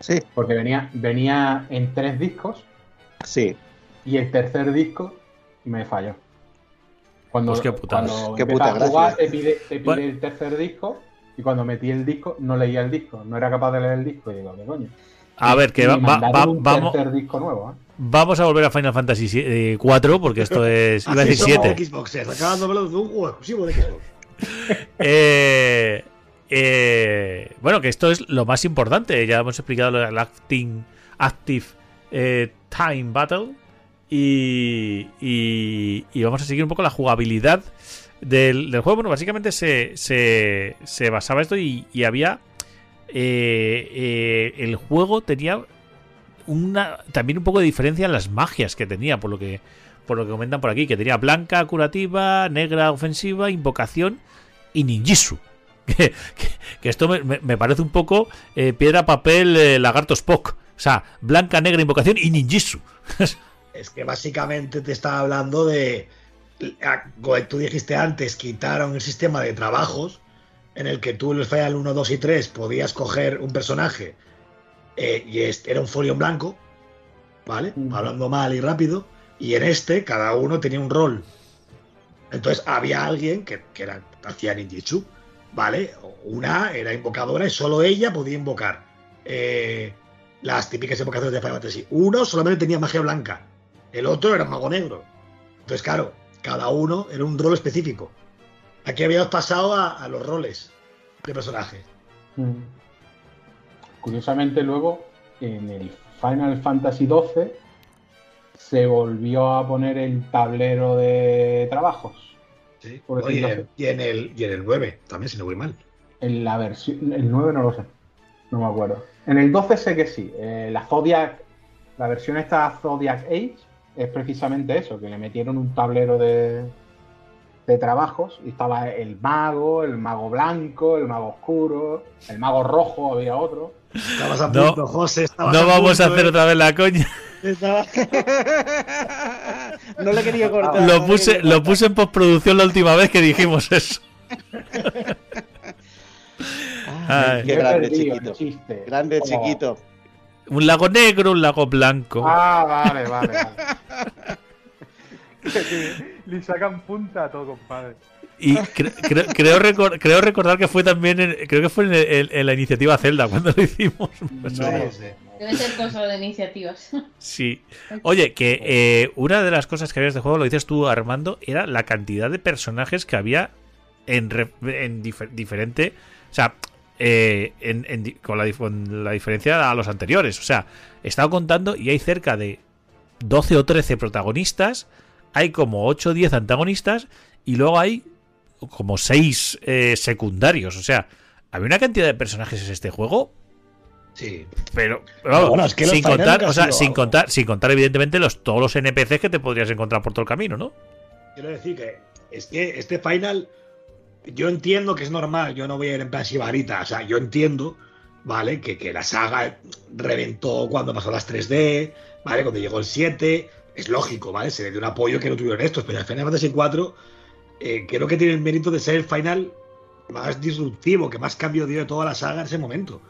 Sí, Porque venía, venía en tres discos sí. y el tercer disco me falló. Cuando, Pues qué putada. cuando Qué puta a jugar, gracia. te pide, te pide Bueno. el tercer disco y cuando metí el disco no leía el disco. No era capaz de leer el disco y digo, ¿qué coño? a ver, que va- va- vamos, tercer disco nuevo, ¿eh? vamos a volver a Final Fantasy 4, porque esto es. Iba a decir somos 7. Xboxers, acabándomelo de un juego exclusivo de Xbox. [laughs] Eh, eh, bueno, que esto es lo más importante. Ya hemos explicado lo del acting, Active eh, Time Battle. Y, y, y vamos a seguir un poco la jugabilidad del, del juego. Bueno, básicamente se, se, se basaba esto y, había. eh, eh, el juego tenía una también un poco de diferencia en las magias que tenía, por lo que por lo que comentan por aquí, que tenía blanca curativa, negra ofensiva, invocación y ninjitsu. [laughs] Que, esto me, me- parece un poco eh, piedra, papel, lagarto Spock. O sea, blanca, negra, invocación y ninjitsu. Es que básicamente te estaba hablando de. tú dijiste antes, quitaron el sistema de trabajos en el que tú en el Final 1, 2 y 3 podías coger un personaje eh, y este era un folio en blanco, ¿vale? Mm. Hablando mal y rápido. Y en este, cada uno tenía un rol. Entonces había alguien que, que era, hacía ninjitsu, ¿vale? Una era invocadora y solo ella podía invocar. eh, las típicas invocaciones de Final Fantasy. Uno solamente tenía magia blanca, el otro era mago negro. Entonces, claro, cada uno era un rol específico. Aquí habíamos pasado a, a los roles de personaje. Mm. Curiosamente luego, en el Final Fantasy XII se volvió a poner el tablero de trabajos. Sí. Por y, en y, en el, y en el 9 también, si no voy mal. En la versión. El 9 no lo sé. No me acuerdo. En el 12 sé que sí. Eh, la Zodiac. La versión esta Zodiac Age es precisamente eso, que le metieron un tablero de, de trabajos y estaba el mago, el mago blanco, el mago oscuro, el mago rojo, había otro. Estabas a No, José. estabas No vamos a hacer ¿eh? otra vez la coña. Estaba- [laughs] no le quería cortar. no Lo puse, quería lo cortar. puse en postproducción la última vez que dijimos eso. [laughs] Ay. Qué grande, perdido chiquito. chiste. Grande, Oh. chiquito. Un lago negro, un lago blanco. Ah, vale, vale, vale. [laughs] Le sacan punta a todo, compadre. Y cre- cre- creo, recor- creo recordar que fue también en, creo que fue en, el- en la iniciativa Zelda cuando lo hicimos. [laughs] No, sé. Debe ser cosa de iniciativas. Sí. Oye, que eh, una de las cosas que había de este juego, lo dices tú, Armando, era la cantidad de personajes que había en, re- en difer- diferente. O sea, eh, en- en di- con, la, dif- con la diferencia a los anteriores. O sea, he estado contando y hay cerca de 12 o 13 protagonistas, hay como 8 o 10 antagonistas y luego hay como 6 secundarios. O sea, había una cantidad de personajes en este juego Sí. pero, pero vamos, Bueno, es que los sin contar, o sea, sin contar, sin contar evidentemente los todos los NPCs que te podrías encontrar por todo el camino, ¿no? Quiero decir que es que este final, yo entiendo que es normal, yo no voy a ir en plan sibarita, o sea, yo entiendo, ¿vale? Que, que la saga reventó cuando pasó las 3D, ¿vale? Cuando llegó el 7, es lógico, ¿vale? Se le dio un apoyo que no tuvieron estos, pero el Final Fantasy 4 eh, creo que tiene el mérito de ser el final más disruptivo, que más cambio dio de toda la saga en ese momento.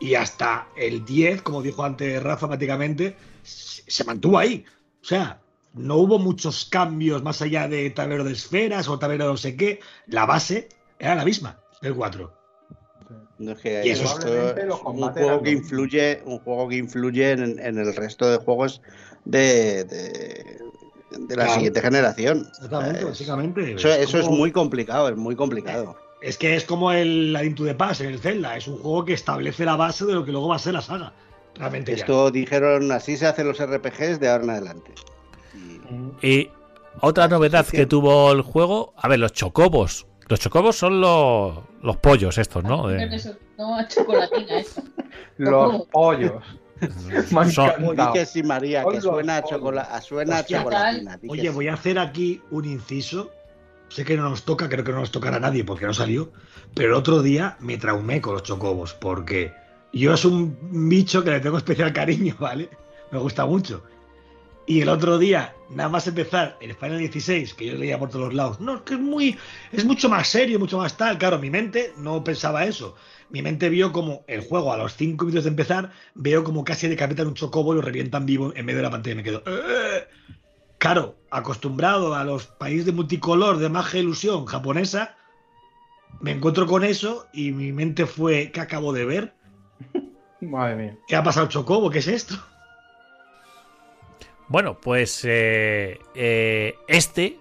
Y hasta el 10, como dijo antes Rafa, prácticamente, se se mantuvo ahí. O sea, no hubo muchos cambios más allá de tablero de esferas o tablero de no sé qué. La base era la misma del 4. No, es que Y eso es- los un juego que influye, un juego que influye en, en el resto de juegos de, de, de la Claro. siguiente generación. Exactamente, Es- básicamente. Eso, eso es muy complicado, es muy complicado. Es que es como el Into the Pass en el Zelda. Es un juego que establece la base de lo que luego va a ser la saga. Realmente ya. Esto dijeron, así se hacen los RPGs de ahora en adelante. Y- otra novedad que tuvo el juego, a ver, los chocobos. Los chocobos son los, los pollos estos, ¿no? De- No, chocolatina eso. [laughs] Los pollos. [laughs] Son- dice sí, María, que suena a, chocola- suena a chocolatina. Oye, voy a hacer aquí un inciso. Sé que no nos toca, creo que no nos tocará a nadie porque no salió. Pero el otro día me traumé con los chocobos porque yo es un bicho que le tengo especial cariño, [laughs] ¿vale? Me gusta mucho. Y el otro día, nada más empezar el Final 16, que yo leía por todos lados, no, es que es muy, es mucho más serio, mucho más tal. Claro, mi mente no pensaba eso. Mi mente vio como el juego a los 5 minutos de empezar, veo como casi decapitan un chocobo y lo revientan vivo en medio de la pantalla y me quedo. "Eh". Claro, acostumbrado a los países de multicolor, de magia e ilusión japonesa, me encuentro con eso y mi mente fue, ¿qué acabo de ver? [laughs] Madre mía. ¿Qué ha pasado chocobo? ¿Qué es esto? Bueno, pues eh, eh, este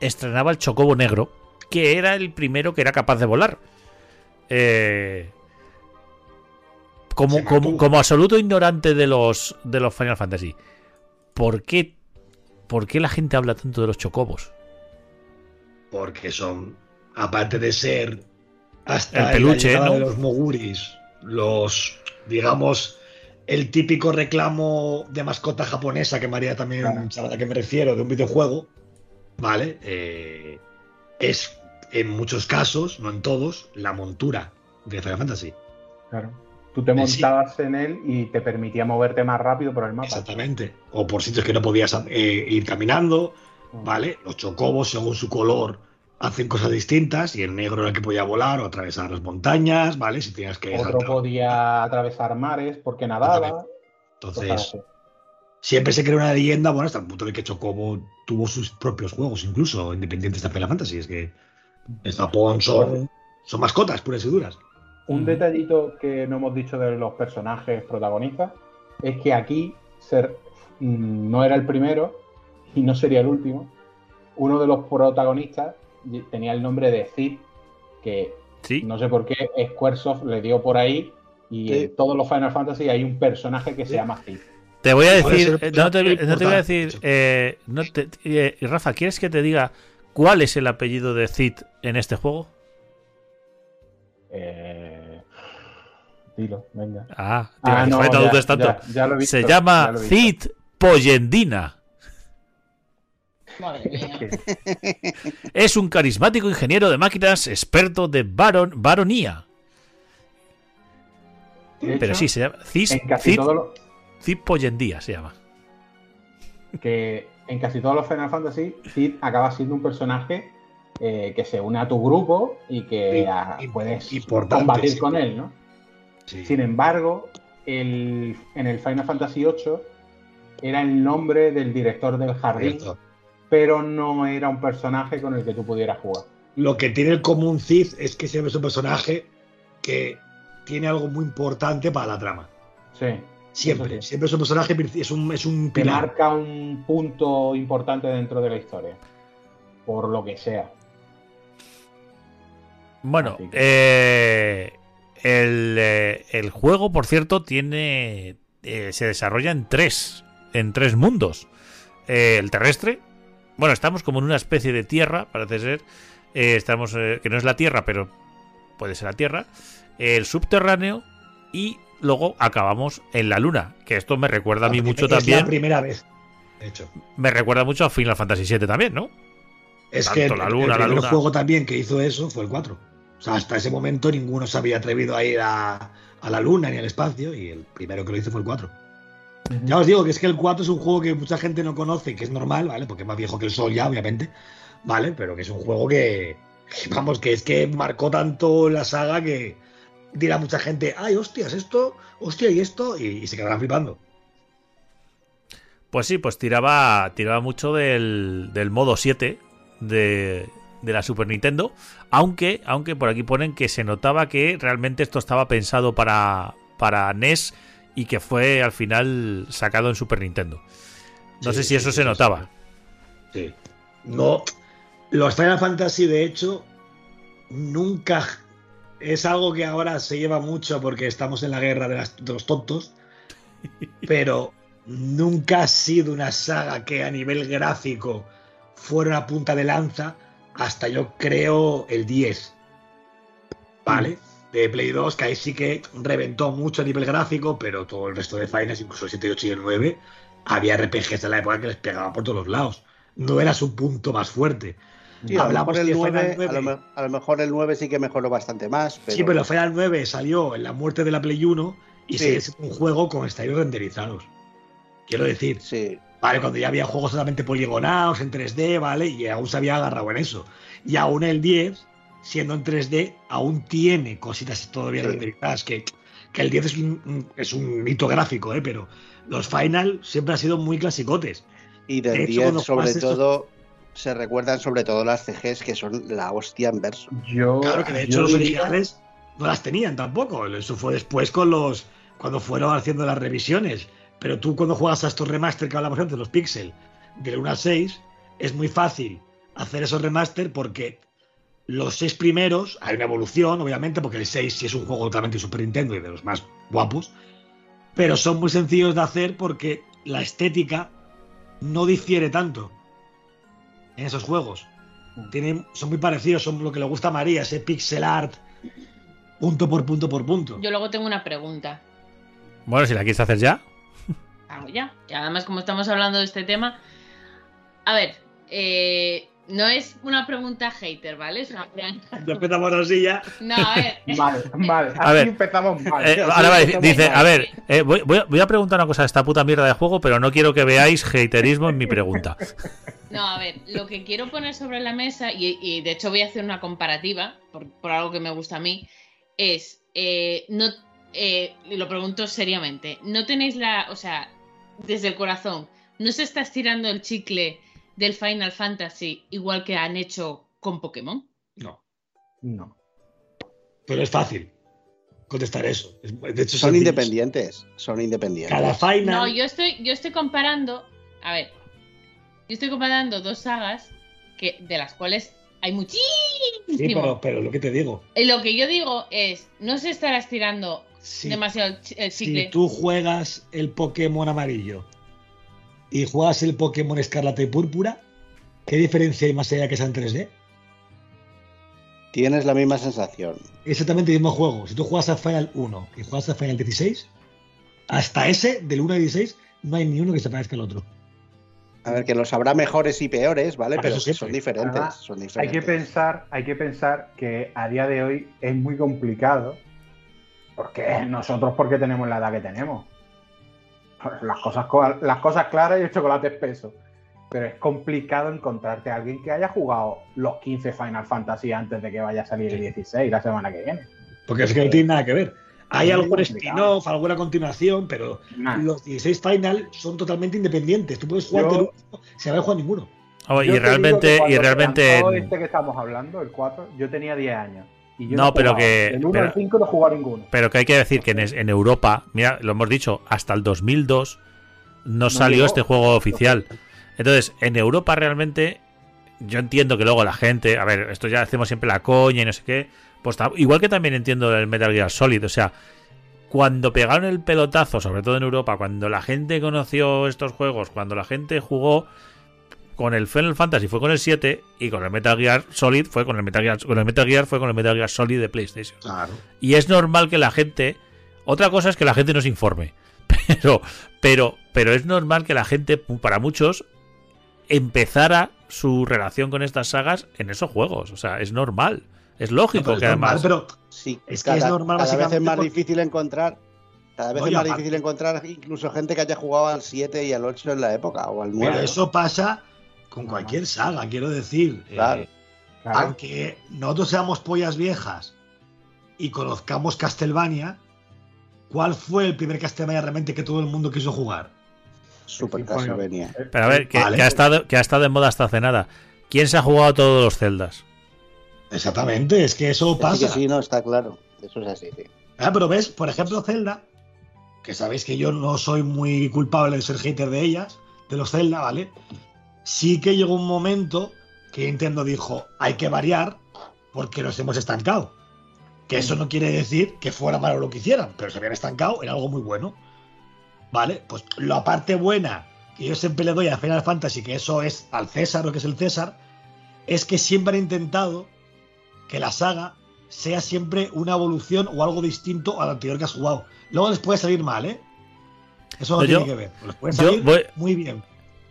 estrenaba el chocobo negro, que era el primero que era capaz de volar. Eh, como, como, como absoluto ignorante de los, de los Final Fantasy, ¿por qué, ¿por qué la gente habla tanto de los chocobos? Porque son, aparte de ser hasta El peluche, ¿no? de los moguris, los, digamos, el típico reclamo de mascota japonesa que María también Claro. sabe a qué me refiero, de un videojuego, ¿vale? Eh, es en muchos casos, no en todos, la montura de Final Fantasy. Claro. Tú te sí. montabas en él y te permitía moverte más rápido por el mapa. Exactamente. O por sitios que no podías eh, ir caminando, Mm. ¿vale? Los chocobos, según su color, hacen cosas distintas y el negro era el que podía volar o atravesar las montañas, ¿vale? Si tenías que Otro saltar. podía atravesar mares porque nadaba. Entonces, siempre se creó una leyenda, bueno, hasta el punto de que Chocobo tuvo sus propios juegos, incluso independientes de Final Fantasy. Es que en Japón son, son mascotas puras y duras. Un Mm. detallito que no hemos dicho de los personajes protagonistas es que aquí ser, mm, no era el primero y no sería el último. Uno de los protagonistas tenía el nombre de Cid, que Sí. no sé por qué Squaresoft le dio por ahí y Sí. en todos los Final Fantasy hay un personaje que se llama Cid. Te voy a decir, eh, no te, importante. no te voy a decir, eh, no te- eh, Rafa, ¿quieres que te diga cuál es el apellido de Cid en este juego? Eh, Dilo, venga. Ah, Ah, tío, no ya- dudes tanto. ya- ya lo he visto, Se llama. Cid Poyendina. Madre mía. [laughs] Es un carismático ingeniero de máquinas, experto de baron, baronía. De Pero hecho, sí, se llama Cid, en casi Cid, Cid Poyendía se llama. que en casi todos los Final Fantasy, Cid acaba siendo un personaje eh, que se une a tu grupo y que puedes combatir sí. con él, ¿no? Sí. Sin embargo, el- en el Final Fantasy VIII era el nombre del director del jardín, Cierto. Pero no era un personaje con el que tú pudieras jugar. Lo que tiene el común Cid es que siempre es un personaje que tiene algo muy importante para la trama. Sí. Siempre, sí. siempre es un personaje, princi- es un, es un Que marca un punto importante dentro de la historia. Por lo que sea. Bueno, que- eh, el, eh, el juego, por cierto, tiene eh, se desarrolla en tres, en tres mundos. Eh, el terrestre, bueno, estamos como en una especie de tierra, parece ser. Eh, estamos, eh, que no es la tierra, pero puede ser la tierra. El subterráneo y luego acabamos en la luna, que esto me recuerda a mí La mucho es la también. primera vez, de hecho. Me recuerda mucho a Final Fantasy VII también, ¿no? Es Tanto que el, la el la luna. juego también que hizo eso fue el 4. O sea, hasta ese momento ninguno se había atrevido a ir a, a la luna ni al espacio y el primero que lo hizo fue el 4. Ya os digo que es que el 4 es un juego que mucha gente no conoce, que es normal, ¿vale? Porque es más viejo que el Sol ya, obviamente, ¿vale? Pero que es un juego que, vamos, que es que marcó tanto la saga que dirá mucha gente, ay, hostias, esto, hostia, y esto, y, y se quedarán flipando. Pues sí, pues tiraba, tiraba mucho del, del modo 7 de, de la Super Nintendo. Aunque, aunque por aquí ponen que se notaba que realmente esto estaba pensado para, para NES y que fue al final sacado en Super Nintendo. No Sí, sé si sí, eso sí, se notaba. Sí. No. Los Final Fantasy, de hecho, nunca. Es algo que ahora se lleva mucho porque estamos en la guerra de, las- de los tontos. [laughs] Pero nunca ha sido una saga que a nivel gráfico fuera una punta de lanza hasta yo creo el 10. ¿Vale? De Play 2, que ahí sí que reventó mucho a nivel gráfico, pero todo el resto de Finals, incluso el 7, 8 y el 9, había RPGs en la época que les pegaban por todos los lados. No era su punto más fuerte. Sí, Hablamos mejor el de 9, Final a, lo, 9. a lo mejor el 9 sí que mejoró bastante más. Pero... Sí, pero Final 9 salió en la muerte de la Play 1 y Sí. sigue siendo un juego con estilos renderizados. Quiero decir, Sí, vale, cuando ya había juegos totalmente poligonados en 3D, ¿vale? Y aún se había agarrado en eso. Y aún el 10, siendo en 3D, aún tiene cositas todavía Sí. renderizadas. Que, que el 10 es un, es un mito gráfico, ¿eh? Pero los Final siempre han sido muy clasicotes. y De del hecho, 10 cuando sobre estos- todo se recuerdan sobre todo las CGs que son la hostia en verso. Yo, Claro que de hecho los diría- originales no las tenían tampoco. Eso fue después con los. cuando fueron haciendo las revisiones. Pero tú cuando juegas a estos remaster que hablamos antes, los Pixel, del 1 al 6, es muy fácil hacer esos remaster porque los seis primeros, hay una evolución, obviamente, porque el 6 sí es un juego totalmente Super Nintendo y de los más guapos, pero son muy sencillos de hacer porque la estética no difiere tanto en esos juegos. Tienen, son muy parecidos, son lo que le gusta a María, ese pixel art, punto por punto por punto. Yo luego tengo una pregunta. Bueno, si la quieres hacer ya. Hago ya. Y además, como estamos hablando de este tema. A ver, eh, no es una pregunta hater, ¿vale? Es una pregunta- empezamos así ya. No, a ver. Vale, vale. A Así ver. empezamos mal. Eh, ahora va, dice, a ver, eh, voy, voy a- a preguntar una cosa de esta puta mierda de juego, pero no quiero que veáis haterismo en mi pregunta. No, a ver, lo que quiero poner sobre la mesa, y, y de hecho voy a hacer una comparativa, por, por algo que me gusta a mí, es, eh, no, eh, lo pregunto seriamente, ¿no tenéis la, o sea, desde el corazón, ¿no se está estirando el chicle del Final Fantasy igual que han hecho con Pokémon? No. No. Pero es fácil contestar eso. Es- De hecho, Son independientes. Son independientes. Cada final. No, yo estoy, yo estoy comparando, a ver, yo estoy comparando dos sagas que, de las cuales hay muchísimo. Sí, pero, pero lo que te digo. Lo que yo digo es, no se estará estirando Si, demasiado el chicle. si tú juegas el Pokémon amarillo y juegas el Pokémon escarlata y púrpura, ¿qué diferencia hay más allá que sea en 3D? Tienes la misma sensación. Exactamente el mismo juego. Si tú juegas a Final 1 y juegas a Final 16, hasta ese, del 1 al 16, no hay ni uno que se parezca al otro. A ver, que los habrá mejores y peores, ¿vale? Ah, Pero son diferentes. Además, son Hay diferentes. que pensar, hay que pensar que a día de hoy es muy complicado. Porque nosotros porque tenemos la edad que tenemos. [laughs] Las cosas, co- las cosas claras y el chocolate espeso. Pero es complicado encontrarte a alguien que haya jugado los 15 Final Fantasy antes de que vaya a salir el 16 la semana que viene. Porque es que no tiene nada que ver. Hay algún spin-off, alguna continuación, pero Nah. los 16 Final son totalmente independientes. Tú puedes jugar último sin haber jugado ninguno. Oh, y realmente, y realmente. este que estamos hablando, el 4, yo tenía 10 años. Y yo No, pero que- El 1 pero- al 5 no he jugado ninguno. Pero que hay que decir que en, Europa, mira, lo hemos dicho, hasta el 2002 no, salió llegó. este juego oficial. Entonces, en Europa realmente, yo entiendo que luego la gente, a ver, esto ya hacemos siempre la coña y no sé qué, pues igual que también entiendo el Metal Gear Solid, o sea, cuando pegaron el pelotazo, sobre todo en Europa, cuando la gente conoció estos juegos, cuando la gente jugó con el Final Fantasy fue con el 7 y con el Metal Gear Solid fue con el Metal Gear, con el Metal Gear fue con el Metal Gear Solid de PlayStation. Claro. Y es normal que la gente. Otra cosa es que la gente no se informe. [laughs] Pero, pero, pero es normal que la gente, para muchos, empezara su relación con estas sagas en esos juegos. O sea, es normal. Es lógico pero es que normal, además. pero Sí, Es que cada, es normal, cada vez es más difícil encontrar. Cada vez es más aparte- difícil encontrar incluso gente que haya jugado al 7 y al 8 en la época o al 9. Pero eso pasa con cualquier saga, quiero decir. Eh, Claro. Aunque nosotros seamos pollas viejas y conozcamos Castlevania, ¿cuál fue el primer Castlevania realmente que todo el mundo quiso jugar? Super Sí. Castlevania. Pero a ver, que, Vale. que ha estado, que ha estado en moda hasta hace nada. ¿Quién se ha jugado todos los celdas? Exactamente, es que eso Sí, pasa. que sí, no, está claro. Eso es así, sí. Ah, pero ves, por ejemplo, Zelda, que sabéis que yo no soy muy culpable de ser hater de ellas, de los Zelda, ¿vale? Sí que llegó un momento que Nintendo dijo, hay que variar porque nos hemos estancado. Que eso no quiere decir que fuera malo lo que hicieran, pero se habían estancado en algo muy bueno. ¿Vale? Pues la parte buena que yo siempre le doy a Final Fantasy, que eso es al César, lo que es el César, es que siempre han intentado que la saga sea siempre una evolución o algo distinto al anterior que has jugado. Luego les puede salir mal, ¿eh? Eso no Yo- tiene que ver. Les puede salir voy- muy bien.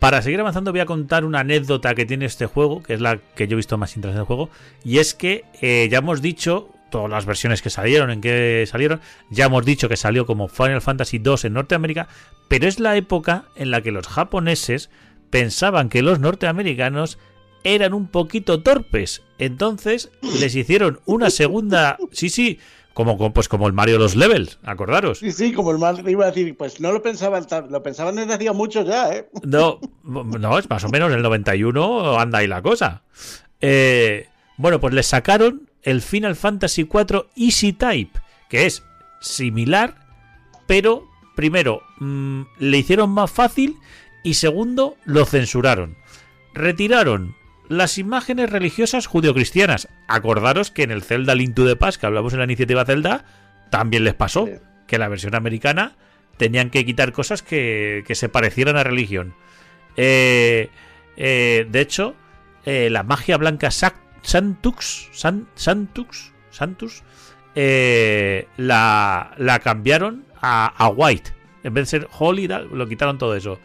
Para seguir avanzando voy a contar una anécdota que tiene este juego, que es la que yo he visto más interesante del juego, y es que eh, ya hemos dicho todas las versiones que salieron, en que salieron, ya hemos dicho que salió como Final Fantasy II en Norteamérica, pero es la época en la que los japoneses pensaban que los norteamericanos eran un poquito torpes, entonces les hicieron una segunda, sí, sí, como, pues como el Mario los Levels, acordaros. Sí, sí, como el mal iba a decir, pues no lo pensaban, lo pensaban desde hacía mucho ya, ¿eh? No, no, es más o menos el 91 anda ahí la cosa. Eh, bueno, pues le sacaron el Final Fantasy IV Easy Type, que es similar, pero primero mm, le hicieron más fácil y segundo lo censuraron. Retiraron las imágenes religiosas judeocristianas. Acordaros que en el Zelda Link to the Past, que hablamos en la iniciativa Zelda, también les pasó que la versión americana tenían que quitar cosas que, que se parecieran a religión. Eh, eh, de hecho, eh, la magia blanca Sac- Santux, San- Santux, Santus, eh, la, la cambiaron a, a White. En vez de ser Holly, tal, lo quitaron todo eso.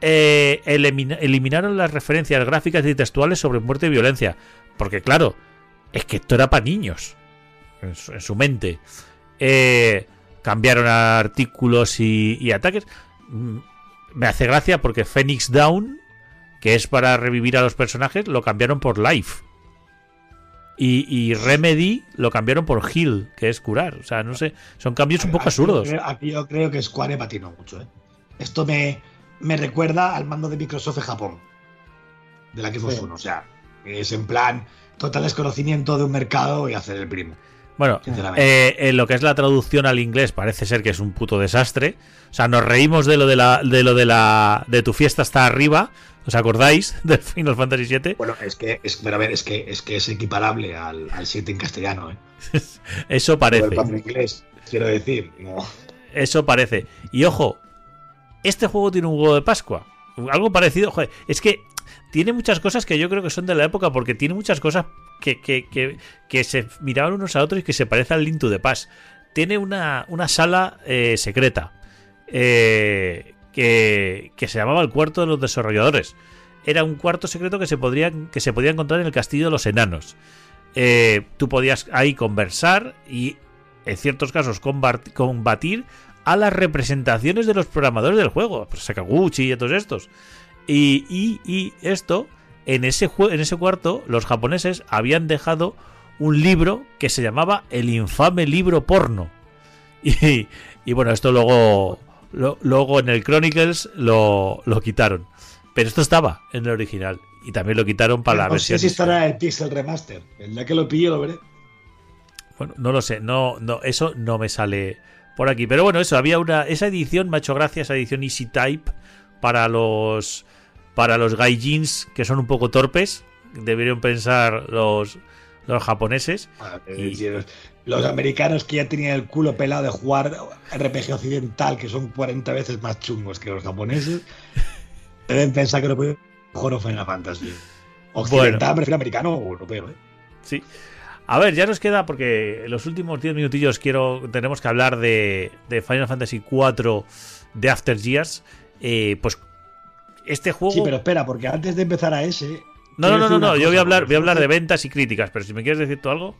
Eh, elimina- eliminaron las referencias gráficas y textuales sobre muerte y violencia. Porque, claro, es que esto era para niños. En su, en su mente. Eh, cambiaron artículos y, y ataques. Mm, Me hace gracia porque Phoenix Down, que es para revivir a los personajes, lo cambiaron por Life. Y, y Remedy lo cambiaron por Heal, que es curar. O sea, no sé, son cambios un poco absurdos. Aquí yo creo que Square patinó mucho. ¿eh? Esto me, me recuerda al mando de Microsoft en Japón, de la que fue Sí. uno. O sea, es en plan total desconocimiento de un mercado y hacer el primo. Bueno, eh, en lo que es la traducción al inglés parece ser que es un puto desastre. O sea, nos reímos de lo de la de lo de la de tu fiesta está arriba. ¿Os acordáis [laughs] del Final Fantasy VII? Bueno, es que, es, pero a ver, es que es, que es equiparable al, al 7 en castellano. ¿eh? [laughs] Eso Pero parece. en inglés, quiero decir. No. Eso parece. Y ojo, este juego tiene un huevo de Pascua. Algo parecido. Es que tiene muchas cosas que yo creo que son de la época porque tiene muchas cosas que, que, que, que se miraban unos a otros y que se parece al Link the Past. Tiene una, una sala eh, secreta eh, que, que se llamaba el cuarto de los desarrolladores. Era un cuarto secreto que se, podría, que se podía encontrar en el castillo de los enanos. Eh, tú podías ahí conversar y en ciertos casos combat- combatir a las representaciones de los programadores del juego, pues Sakaguchi y todos estos. Y, y- y esto, en ese, en ese cuarto, los japoneses habían dejado un libro que se llamaba El infame libro porno. [laughs] Y, y bueno, esto luego, lo- luego en el Chronicles lo, lo quitaron. Pero esto estaba en el original. Y también lo quitaron para la no sé versión. si estará el Pixel Remaster. El día que lo pille lo veré. Bueno, no lo sé, no, no, eso no me sale por aquí. Pero bueno, eso, había una. Esa edición me ha hecho gracia, esa edición Easy Type para los. Para los gaijins que son un poco torpes. Deberían pensar los. Los japoneses. Ah, Y- Los americanos que ya tenían el culo pelado de jugar RPG occidental, que son 40 veces más chungos que los japoneses, [laughs] deben pensar que no pueden o Final Fantasy. Occidental, Bueno. me refiero americano o europeo, ¿eh? Sí. A ver, ya nos queda porque en los últimos 10 minutillos quiero tenemos que hablar de, de Final Fantasy IV de After Years. Eh, pues este juego. Sí, pero espera, porque antes de empezar a ese. no, no, no, no, no, yo voy a hablar, voy a hablar de ventas y críticas, pero si me quieres decir tú algo.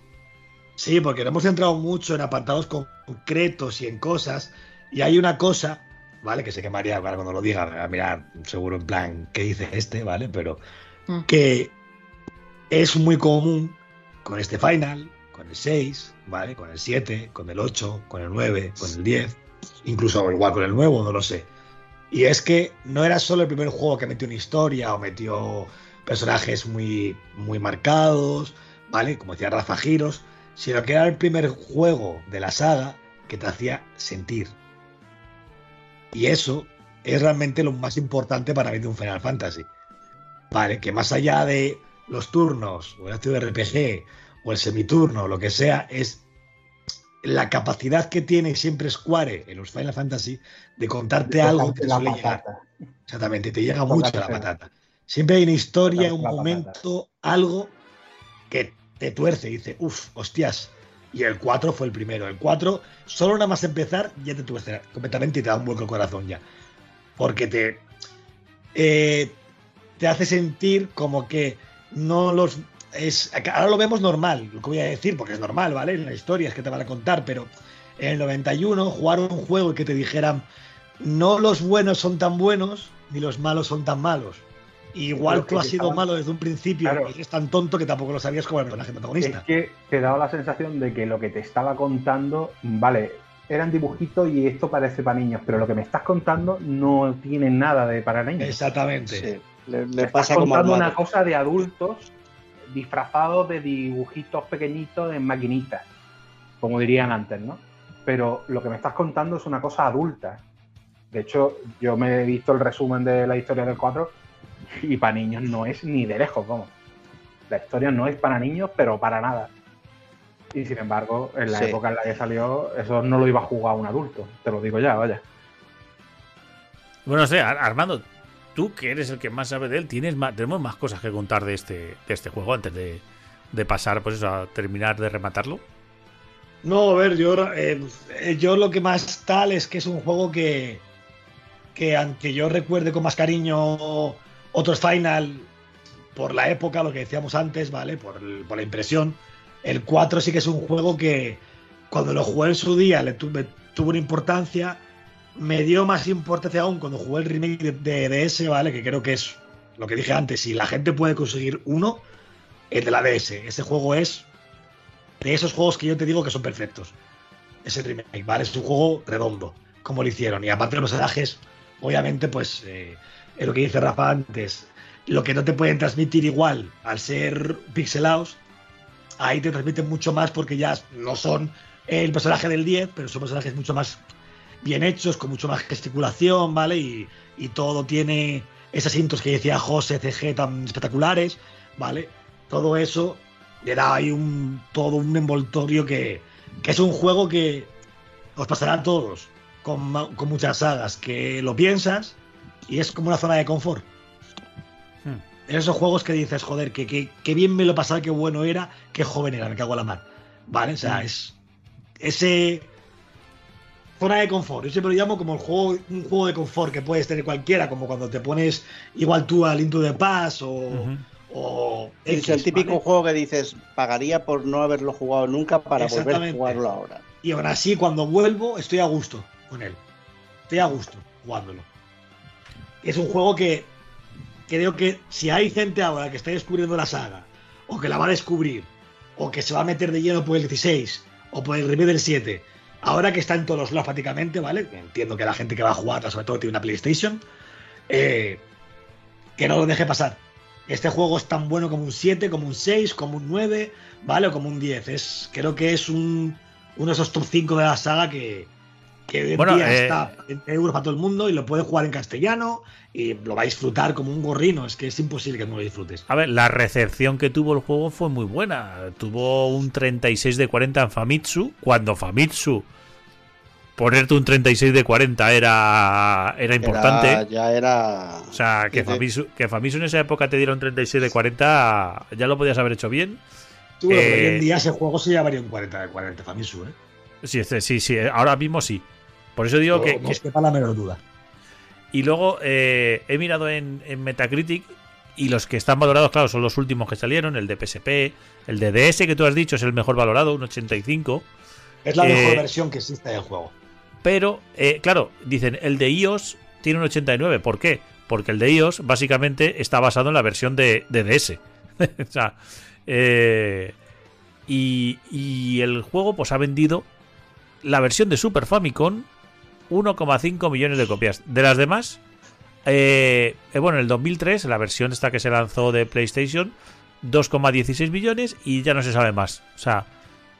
Sí, porque nos hemos centrado mucho en apartados concretos y en cosas. Y hay una cosa, ¿vale? Que sé que María, ahora cuando lo diga, va a mirar seguro en plan, ¿qué dice este? ¿Vale? Pero Mm. que es muy común con este final, con el 6, ¿vale? Con el 7, con el 8, con el 9, con el 10, incluso igual con el nuevo, no lo sé. Y es que no era solo el primer juego que metió una historia o metió personajes muy, muy marcados, ¿vale? Como decía Rafa Giros, sino que era el primer juego de la saga que te hacía sentir. Y eso es realmente lo más importante para mí de un Final Fantasy. Vale, que más allá de los turnos, o el acto de RPG, o el semiturno, o lo que sea, es la capacidad que tiene siempre Square en los Final Fantasy de contarte algo que te suele llegar. Exactamente, te llega mucho la la- patata. Siempre hay una historia, un la momento, algo que te tuerce y dice, uff, hostias. Y el 4 fue el primero. El 4, solo nada más empezar, ya te tuerce completamente y te da un vuelco el corazón ya. Porque te, eh, te hace sentir como que no los. Es, ahora lo vemos normal, lo que voy a decir, porque es normal, ¿vale? En las historias que te van a contar, pero en el 91 jugar un juego y que te dijeran no los buenos son tan buenos ni los malos son tan malos. Igual tú es has sido estaban- malo desde un principio Claro. y eres tan tonto que tampoco lo sabías como el personaje Es protagonista. que te daba la sensación de que lo que te estaba contando, vale, eran dibujitos y esto parece para niños, pero lo que me estás contando no tiene nada de para niños. Exactamente. Sí, le, estás pasa como contando una cosa de adultos disfrazados de dibujitos pequeñitos en maquinitas, como dirían antes, ¿no? Pero lo que me estás contando es una cosa adulta. De hecho, yo me he visto el resumen de la historia del 4 y para niños no es ni de lejos, vamos. La historia no es para niños, pero para nada. Y sin embargo, en la Sí. época en la que salió, eso no lo iba a jugar un adulto. Te lo digo ya, vaya. Bueno, no sé, Ar- Armando, tú que eres el que más sabe de él, tienes más, tenemos más cosas que contar de este, de este juego antes de, de pasar, pues eso, a terminar de rematarlo. No, a ver, yo, eh, eh, yo lo que más tal es que es un juego que, que aunque yo recuerde con más cariño otros Final por la época, lo que decíamos antes, ¿vale? Por, por la impresión, el 4 sí que es un juego que cuando lo jugué en su día le tuve, tuvo una importancia, me dio más importancia aún cuando jugué el remake de, DS, ¿vale? Que creo que es lo que dije antes, si la gente puede conseguir uno, el de la DS. Ese juego es de esos juegos que yo te digo que son perfectos. Ese remake, ¿vale? Es un juego redondo, como lo hicieron. Y aparte de los personajes, obviamente, pues, eh, es lo que dice Rafa antes, lo que no te pueden transmitir igual al ser pixelados, ahí te transmiten mucho más porque ya no son el personaje del 10, pero son personajes mucho más bien hechos, con mucho más gesticulación, ¿vale? Y, y todo tiene esas intros que decía José CG tan espectaculares, ¿vale? Todo eso le da ahí un, todo un envoltorio que, que es un juego que os pasará a todos con, con muchas sagas, que lo piensas y es como una zona de confort. Hmm. Esos juegos que dices, joder, que, que, que bien me lo pasaba, qué bueno era, qué joven era, me cago en la mar. ¿Vale? O sea, es ese zona de confort. Yo siempre lo llamo como el juego, un juego de confort que puedes tener cualquiera, como cuando te pones igual tú al Into the Pass o, o Es el típico ¿vale? juego que dices, pagaría por no haberlo jugado nunca para volver a jugarlo ahora. Y aún así, cuando vuelvo, estoy a gusto con él. Estoy a gusto jugándolo. Es un juego que creo que si hay gente ahora que está descubriendo la saga, o que la va a descubrir, o que se va a meter de lleno por el 16, o por el remake del 7, ahora que está en todos los lados prácticamente, ¿vale? Entiendo que la gente que va a jugar, sobre todo, tiene una PlayStation, eh, que no lo deje pasar. Este juego es tan bueno como un 7, como un 6, como un 9, ¿vale? O como un 10. Es, creo que es un, uno de esos top 5 de la saga que, que hoy en Bueno, día eh, está en euros para todo el mundo y lo puede jugar en castellano y lo va a disfrutar como un gorrino. Es que es imposible que no lo disfrutes. A ver, la recepción que tuvo el juego fue muy buena. Tuvo un 36 de 40 en Famitsu, cuando Famitsu ponerte un 36 de 40 era, era importante. Era- ya era. O sea, que. Famitsu, que Famitsu en esa época te diera un 36 de 40 ya lo podías haber hecho bien. Tú, Eh, hoy en día ese juego se llevaría un 40 de 40 Famitsu, ¿eh? Sí, este- sí, sí, ahora mismo sí. Por eso digo que, no que- os quepa la menor duda. Y luego eh, he mirado en, en Metacritic y los que están valorados, claro, son los últimos que salieron, el de PSP, el de DS que tú has dicho es el mejor valorado, un 85. Es la mejor Eh, versión que existe del juego. Pero, eh, claro, dicen, el de iOS tiene un 89. ¿Por qué? Porque el de iOS básicamente está basado en la versión de, de DS. [laughs] o sea, y, y el juego pues ha vendido la versión de Super Famicom 1,5 millones de copias. De las demás, eh, eh, bueno, en el 2003, la versión esta que se lanzó de PlayStation, 2,16 millones y ya no se sabe más. O sea,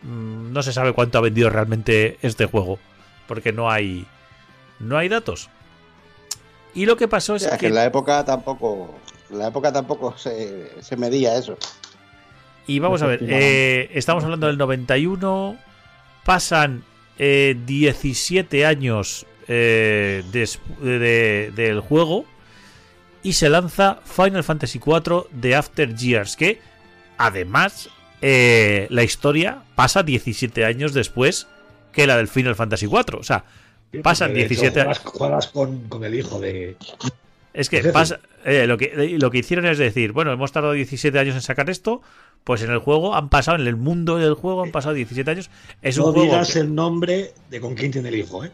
mm, no se sabe cuánto ha vendido realmente este juego porque no hay no hay datos. Y lo que pasó es O sea, que que en la época tampoco. En la época tampoco se, se medía eso. y vamos a ver, eh, estamos hablando del 91, pasan eh, 17 años eh, des- de- del juego y se lanza Final Fantasy IV de After Years, que además eh, la historia pasa 17 años después que la del Final Fantasy IV. O sea, pasan Porque, de hecho, 17 juegas, juegas con, con el hijo de. Es que Es pasa, eh, lo, que, lo que hicieron es decir, bueno, hemos tardado 17 años en sacar esto, pues en el juego han pasado, en el mundo del juego han pasado 17 años. Es no un juego. digas que- el nombre de con quién tiene el hijo, ¿eh?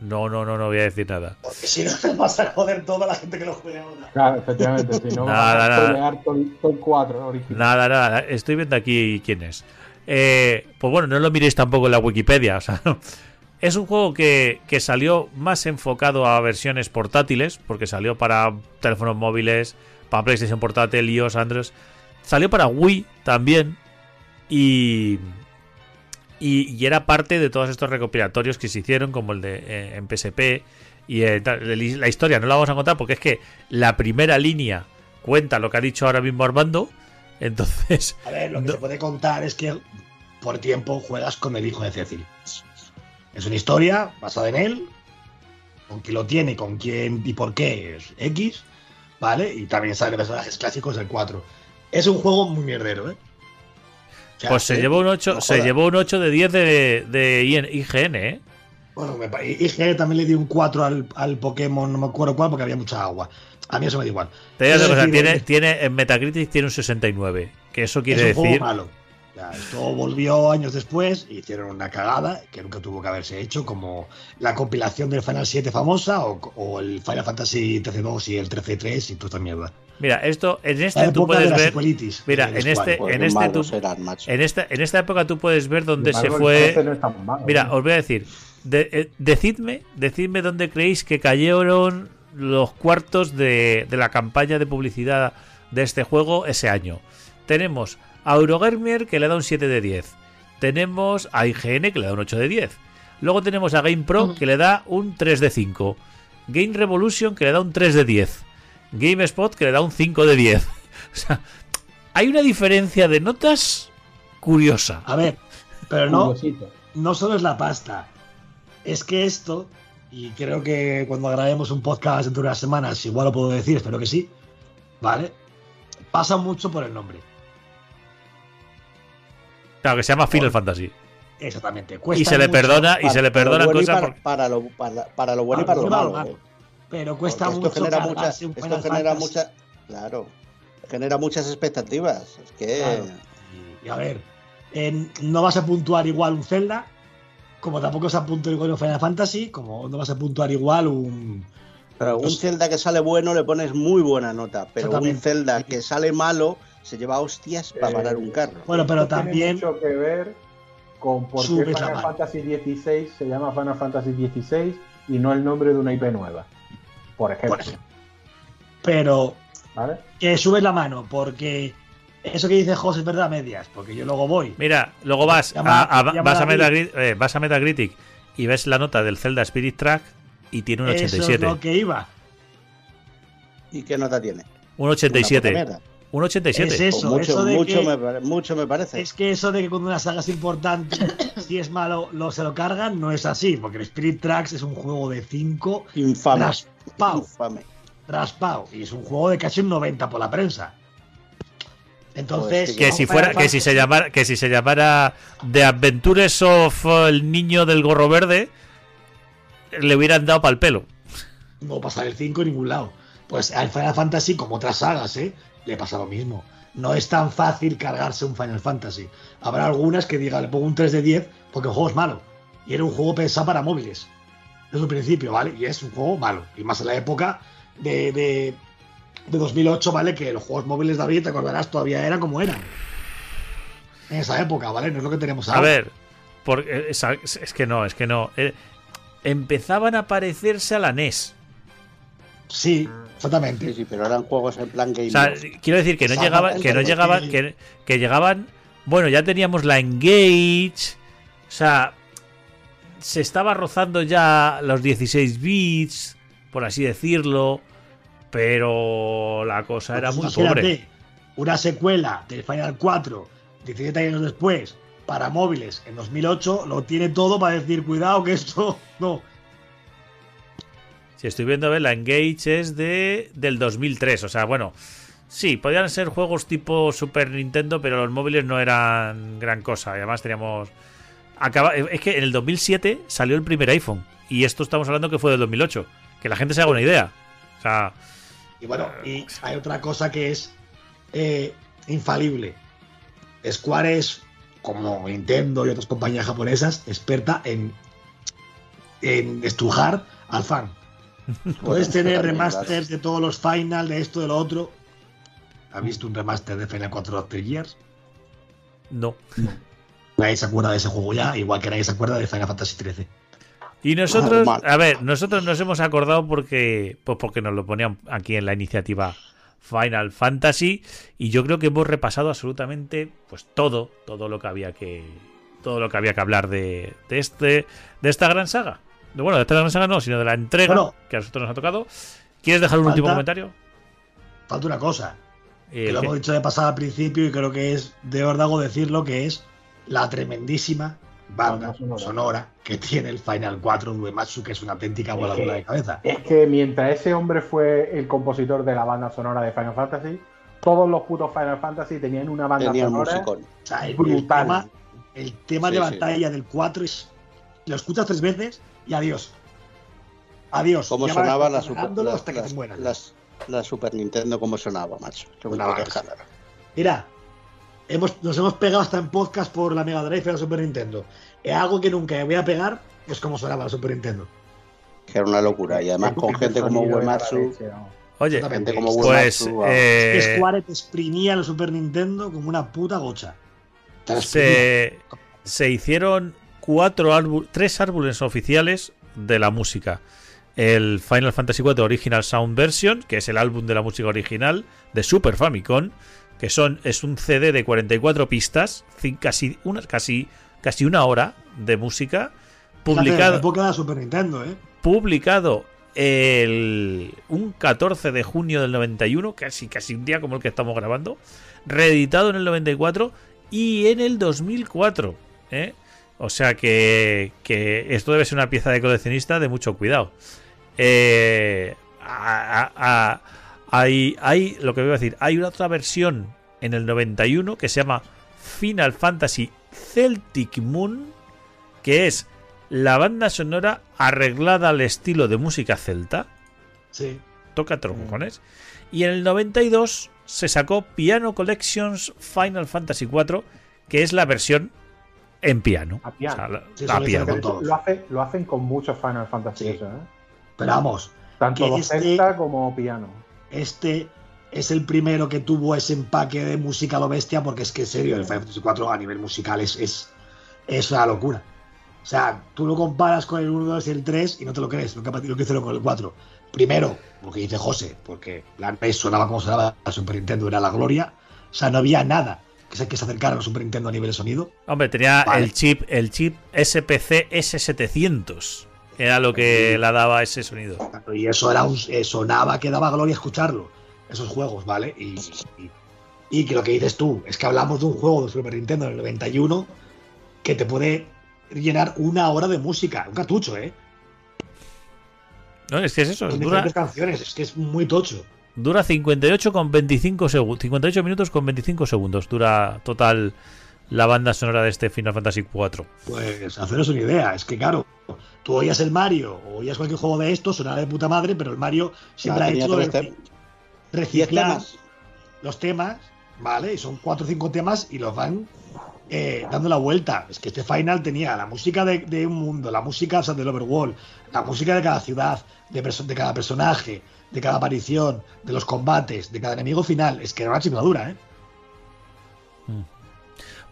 No, no, no, no voy a decir nada. Porque si no, [laughs] te vas a joder toda la gente que lo juegue ahora. Claro, efectivamente, si no Nada, vas a nada. el top 4 original. Nada, nada, estoy viendo aquí quién es. Eh, pues bueno, no lo miréis tampoco en la Wikipedia. O sea, [laughs] es un juego que, que salió más enfocado a versiones portátiles, porque salió para teléfonos móviles, para PlayStation portátil, iOS, Android. Salió para Wii también. Y, y, y era parte de todos estos recopilatorios que se hicieron, como el de eh, en PSP. Y eh, la historia no la vamos a contar porque es que la primera línea cuenta lo que ha dicho ahora mismo Armando. Entonces, A ver, lo que No. se puede contar es que por tiempo juegas con el hijo de Cecil. Es una historia basada en él, con quién lo tiene, con quién y por qué es X, ¿vale? Y también salen personajes clásicos del 4. Es un juego muy mierdero, ¿eh? O sea, Pues se ¿eh? llevó un 8, no se llevó un 8 de 10 de, de IGN, ¿eh? Bueno, me, IGN también le di un 4 al, al Pokémon, no me acuerdo cuál, porque había mucha agua. A mí eso me da igual. Te digo tiene, eh, tiene, en Metacritic tiene un 69. Que eso quiere es un decir. juego malo. Sea, esto volvió años después, hicieron una cagada que nunca tuvo que haberse hecho, como la compilación del Final 7 famosa o, o el Final Fantasy 13-2 y el 13-3 y toda esta mierda. Mira, esto, en La este tú época de puedes la ver. Mira, en este, en este tú- eran, macho. en esta, en esta época tú puedes ver dónde se embargo, el 13 fue. Mira, os voy a decir. de- eh, decidme, decidme dónde creéis que cayeron los cuartos de, de la campaña de publicidad de este juego ese año. Tenemos a Eurogamer que le da un 7 de 10. Tenemos a IGN que le da un 8 de 10. Luego tenemos a GamePro que le da un 3 de 5. Game Revolution que le da un 3 de 10. GameSpot que le da un 5 de 10. [laughs] O sea, hay una diferencia de notas curiosa. A ver, pero no, no solo es la pasta, es que esto, y creo que cuando grabemos un podcast dentro de unas semanas, igual lo puedo decir, espero que sí, ¿vale? Pasa mucho por el nombre. Claro, que se llama Final Fantasy. Exactamente. Y Cuesta se le mucho, perdona, y Para- se le bueno y cosas para, porque- para lo, para, para lo bueno y Para lo y para malo. lo malo. Pero cuesta mucho esto genera muchas, esto Final genera muchas, claro, genera muchas expectativas. Es que Claro. Y, y a ver, en- no vas a puntuar igual un Zelda, como tampoco vas a puntuar igual un Final Fantasy, como no vas a puntuar igual un. pero un Zelda que sale bueno le pones muy buena nota, pero un. Zelda que sale malo se lleva hostias para Eh, parar un carro. Bueno, pero Esto también. Tiene mucho que ver con por qué Final mano. Fantasy XVI se llama Final Fantasy XVI y no el nombre de una IP nueva. Por ejemplo. Por ejemplo. Pero ¿vale? que subes la mano, porque eso que dice José es verdad medias, porque yo luego voy. Mira, luego vas, Llama- a, a- llama vas, a. Metacritic, eh, vas a Metacritic y ves la nota del Zelda Spirit Track y tiene un Eso es 87. lo que iba. ¿Y qué nota tiene? Un Una 87. Un 87. Es eso, mucho, eso de mucho, que- me, pare- mucho me parece. Es que eso de que cuando una saga es importante, [coughs] si es malo, lo, se lo cargan, no es así, porque el Spirit Tracks es un juego de 5 Infame. raspado, Infame. raspado, y es un juego de casi un 90 por la prensa. Entonces, Pues que si fuera, que si se llamara, que si se llamara The Adventures of el niño del gorro verde, le hubieran dado pal pelo. no pasa el 5 en ningún lado. Pues al Final Fantasy, como otras sagas, ¿eh? Le pasa lo mismo. No es tan fácil cargarse un Final Fantasy. Habrá algunas que digan, le pongo un 3 de 10 porque el juego es malo. Y era un juego pensado para móviles. Desde un principio, ¿vale? Y es un juego malo. Y más en la época de, de, de 2008, ¿vale? Que los juegos móviles, David, te acordarás, todavía eran como eran. En esa época, ¿vale? No es lo que tenemos ahora. A ver, por- eh, es, es que no, es que no. Eh, empezaban a parecerse a la NES. Sí, exactamente. Sí, sí, pero eran juegos en plan game. O sea, quiero decir que no llegaban, que no llegaban, que, que llegaban. Bueno, ya teníamos la Engage. O sea, se estaba rozando ya los 16 bits, por así decirlo. Pero la cosa era muy Pues pobre. Una secuela del Final 4, 17 años después, para móviles en 2008, lo tiene todo para decir, cuidado que esto [laughs] no. Si estoy viendo, a ver, la Engage es de del 2003. O sea, bueno, sí, podían ser juegos tipo Super Nintendo, pero los móviles no eran gran cosa. Además teníamos. Acaba... Es que en el 2007 salió el primer iPhone. Y esto estamos hablando que fue del 2008. Que la gente se haga una idea. O sea, Y bueno, y hay otra cosa que es eh, infalible. Square es, como Nintendo y otras compañías japonesas, experta en, en estrujar al fan. [laughs] Puedes tener remasters de todos los Final, de esto, de lo otro. ¿Has visto un remaster de Final 4 After Years? no. Nadie se acuerda de ese juego ya, igual que nadie se acuerda de Final Fantasy XIII. Y nosotros, a ver, nosotros nos hemos acordado porque, pues porque nos lo ponían aquí en la iniciativa Final Fantasy y yo creo que hemos repasado absolutamente, pues todo, todo lo que había que, todo lo que había que hablar de, de este, de esta gran saga. De- Bueno, de esta gran saga no, sino de la entrega Bueno. que a nosotros nos ha tocado. ¿Quieres dejar un Falta- último comentario? Falta una cosa, Eh, que lo hemos dicho de pasada al principio y creo que es de órdago decirlo, que es la tremendísima banda sonora. sonora que tiene el Final 4 de Uematsu, que es una auténtica voladura de cabeza. Es que mientras ese hombre fue el compositor de la banda sonora de Final Fantasy, todos los putos Final Fantasy tenían una banda Tenía sonora musicón. O sea, el, tema, el tema Sí, de sí. batalla del 4 es. Lo escuchas tres veces y adiós. Adiós. ¿Cómo Ya vas sonaba la super, la, hasta que las- te mueras. las- la Super Nintendo? ¿Cómo sonaba, macho? Jalada. Mira, hemos, nos hemos pegado hasta en podcast por la Mega Drive y la Super Nintendo. Es algo que nunca voy a pegar, pues como sonaba la Super Nintendo. Que era una locura. Y además con gente como Uematsu. Oye, gente como pues eh, Que Square te exprimía la Super Nintendo como una puta gocha. Se, se hicieron cuatro tres álbumes oficiales de la música. El Final Fantasy IV Original Sound Version, que es el álbum de la música original de Super Famicom, que son es un CD de 44 pistas, casi una, casi, casi una hora de música, la publicado, época de la Super Nintendo, ¿eh? publicado el un 14 de junio del 91, casi casi un día como el que estamos grabando, reeditado en el 94 y en el 2004, ¿eh? O sea que, que esto debe ser una pieza de coleccionista de mucho cuidado. Eh, a- a- a- hay, hay, lo que voy a decir, hay una otra versión en el 91 que se llama Final Fantasy Celtic Moon, que es la banda sonora arreglada al estilo de música celta. Sí. Toca otros cojones. Y en el 92 se sacó Piano Collections Final Fantasy IV, que es la versión en piano. A piano. O sea, Sí, lo piano. hicieron con todos. Lo, hace- lo hacen con muchos Final Fantasy. Sí. eso, ¿eh? Pero vamos, Tanto Que este- como piano. este es el primero que tuvo ese empaque de música a lo bestia, porque es que en serio, el Final Fantasy 4 a nivel musical es, es, es una locura. O sea, tú lo comparas con el 1, 2 y el 3 y no te lo crees, lo que, lo que hicieron con el 4. Primero, lo que dice José, porque la NES sonaba como sonaba la Super Nintendo, era la gloria. O sea, no había nada que que se acercara a la Super Nintendo a nivel de sonido. Hombre, tenía Vale. el chip, el chip SPC S700. Era lo que le daba ese sonido. Y eso era un, eh, sonaba que daba gloria escucharlo, esos juegos, ¿vale? Y, y, y que lo que dices tú, es que hablamos de un juego de Super Nintendo en el 91 que te puede llenar una hora de música, un cartucho, ¿eh? No, es que es eso. Con Dura, canciones, es que es muy tocho. Dura 58 con 25 segundos. 58 minutos con 25 segundos. Dura total la banda sonora de este Final Fantasy IV. Pues haceros una idea, es que claro, tú oías el Mario o oías cualquier juego de estos, sonaba de puta madre, pero el Mario siempre Ah, ha hecho reciclar temas. los temas, ¿vale? Y son cuatro o cinco temas y los van eh, dando la vuelta. Es que este final tenía la música de, de un mundo, la música o sea, del overworld, la música de cada ciudad, de, perso- de cada personaje, de cada aparición, de los combates, de cada enemigo final. Es que era una chingadura, ¿eh?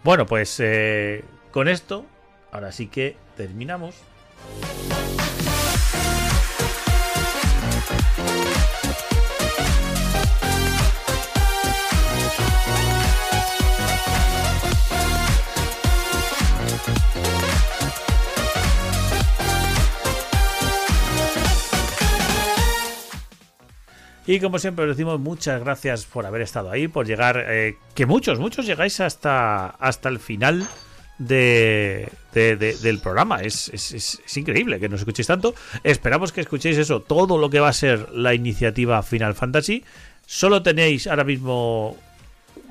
Bueno, pues eh, con esto, ahora sí que terminamos. Y como siempre os decimos muchas gracias por haber estado ahí, por llegar, eh, que muchos, muchos llegáis hasta, hasta el final de, de- de- del programa. Es, es- es- increíble que nos escuchéis tanto. Esperamos que escuchéis eso, todo lo que va a ser la iniciativa Final Fantasy. Solo tenéis ahora mismo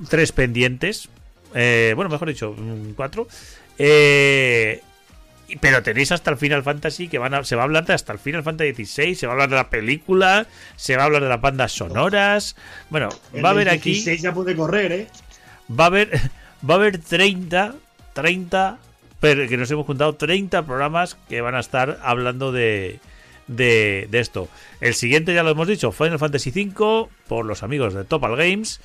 tres pendientes. eh, bueno, mejor dicho, mm, cuatro. Eh, pero tenéis hasta el Final Fantasy que van a, se va a hablar de hasta el Final Fantasy XVI, se va a hablar de la película, se va a hablar de las bandas sonoras. Bueno, El va a haber aquí 16 ya puede correr, ¿eh? va a haber [laughs] va a haber 30 30 pero que nos hemos juntado 30 programas que van a estar hablando de de, de esto. El siguiente ya lo hemos dicho, Final Fantasy V por los amigos de Topal Games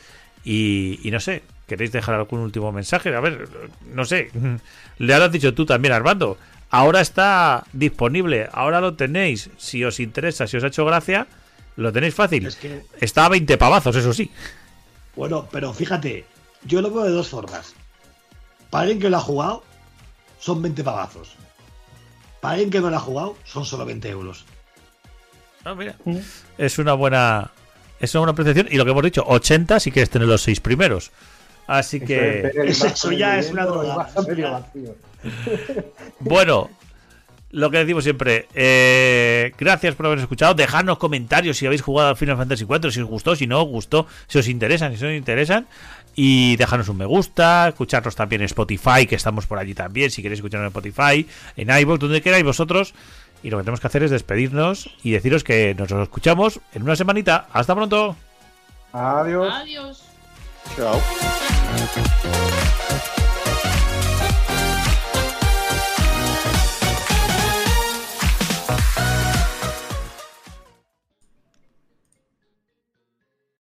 y, y no sé, ¿queréis dejar algún último mensaje? A ver, no sé, [laughs] le has dicho tú también, Armando. Ahora está disponible, ahora lo tenéis. Si os interesa, si os ha hecho gracia, lo tenéis fácil. Es que, Está a 20 pavazos, eso sí. bueno, pero fíjate, yo lo veo de dos formas. Para alguien que lo ha jugado, son 20 pavazos. Para alguien que no lo ha jugado, son solo 20 euros. Ah, mira. Es una buena. Es una buena apreciación. Y lo que hemos dicho, 80 si quieres tener los seis primeros. Así Eso es que. ver el eso ya es una droga. [laughs] Bueno. lo que decimos siempre, eh, gracias por haber escuchado. Dejadnos comentarios si habéis jugado al Final Fantasy IV, si os gustó, si no os gustó, si os interesan, si no os interesan. Y dejarnos un me gusta, escucharnos también en Spotify, que estamos por allí también, si queréis escucharnos en Spotify, en iVoox, donde queráis vosotros. Y lo que tenemos que hacer es despedirnos y deciros que nos escuchamos en una semanita. Hasta pronto. Adiós. Adiós. Chao.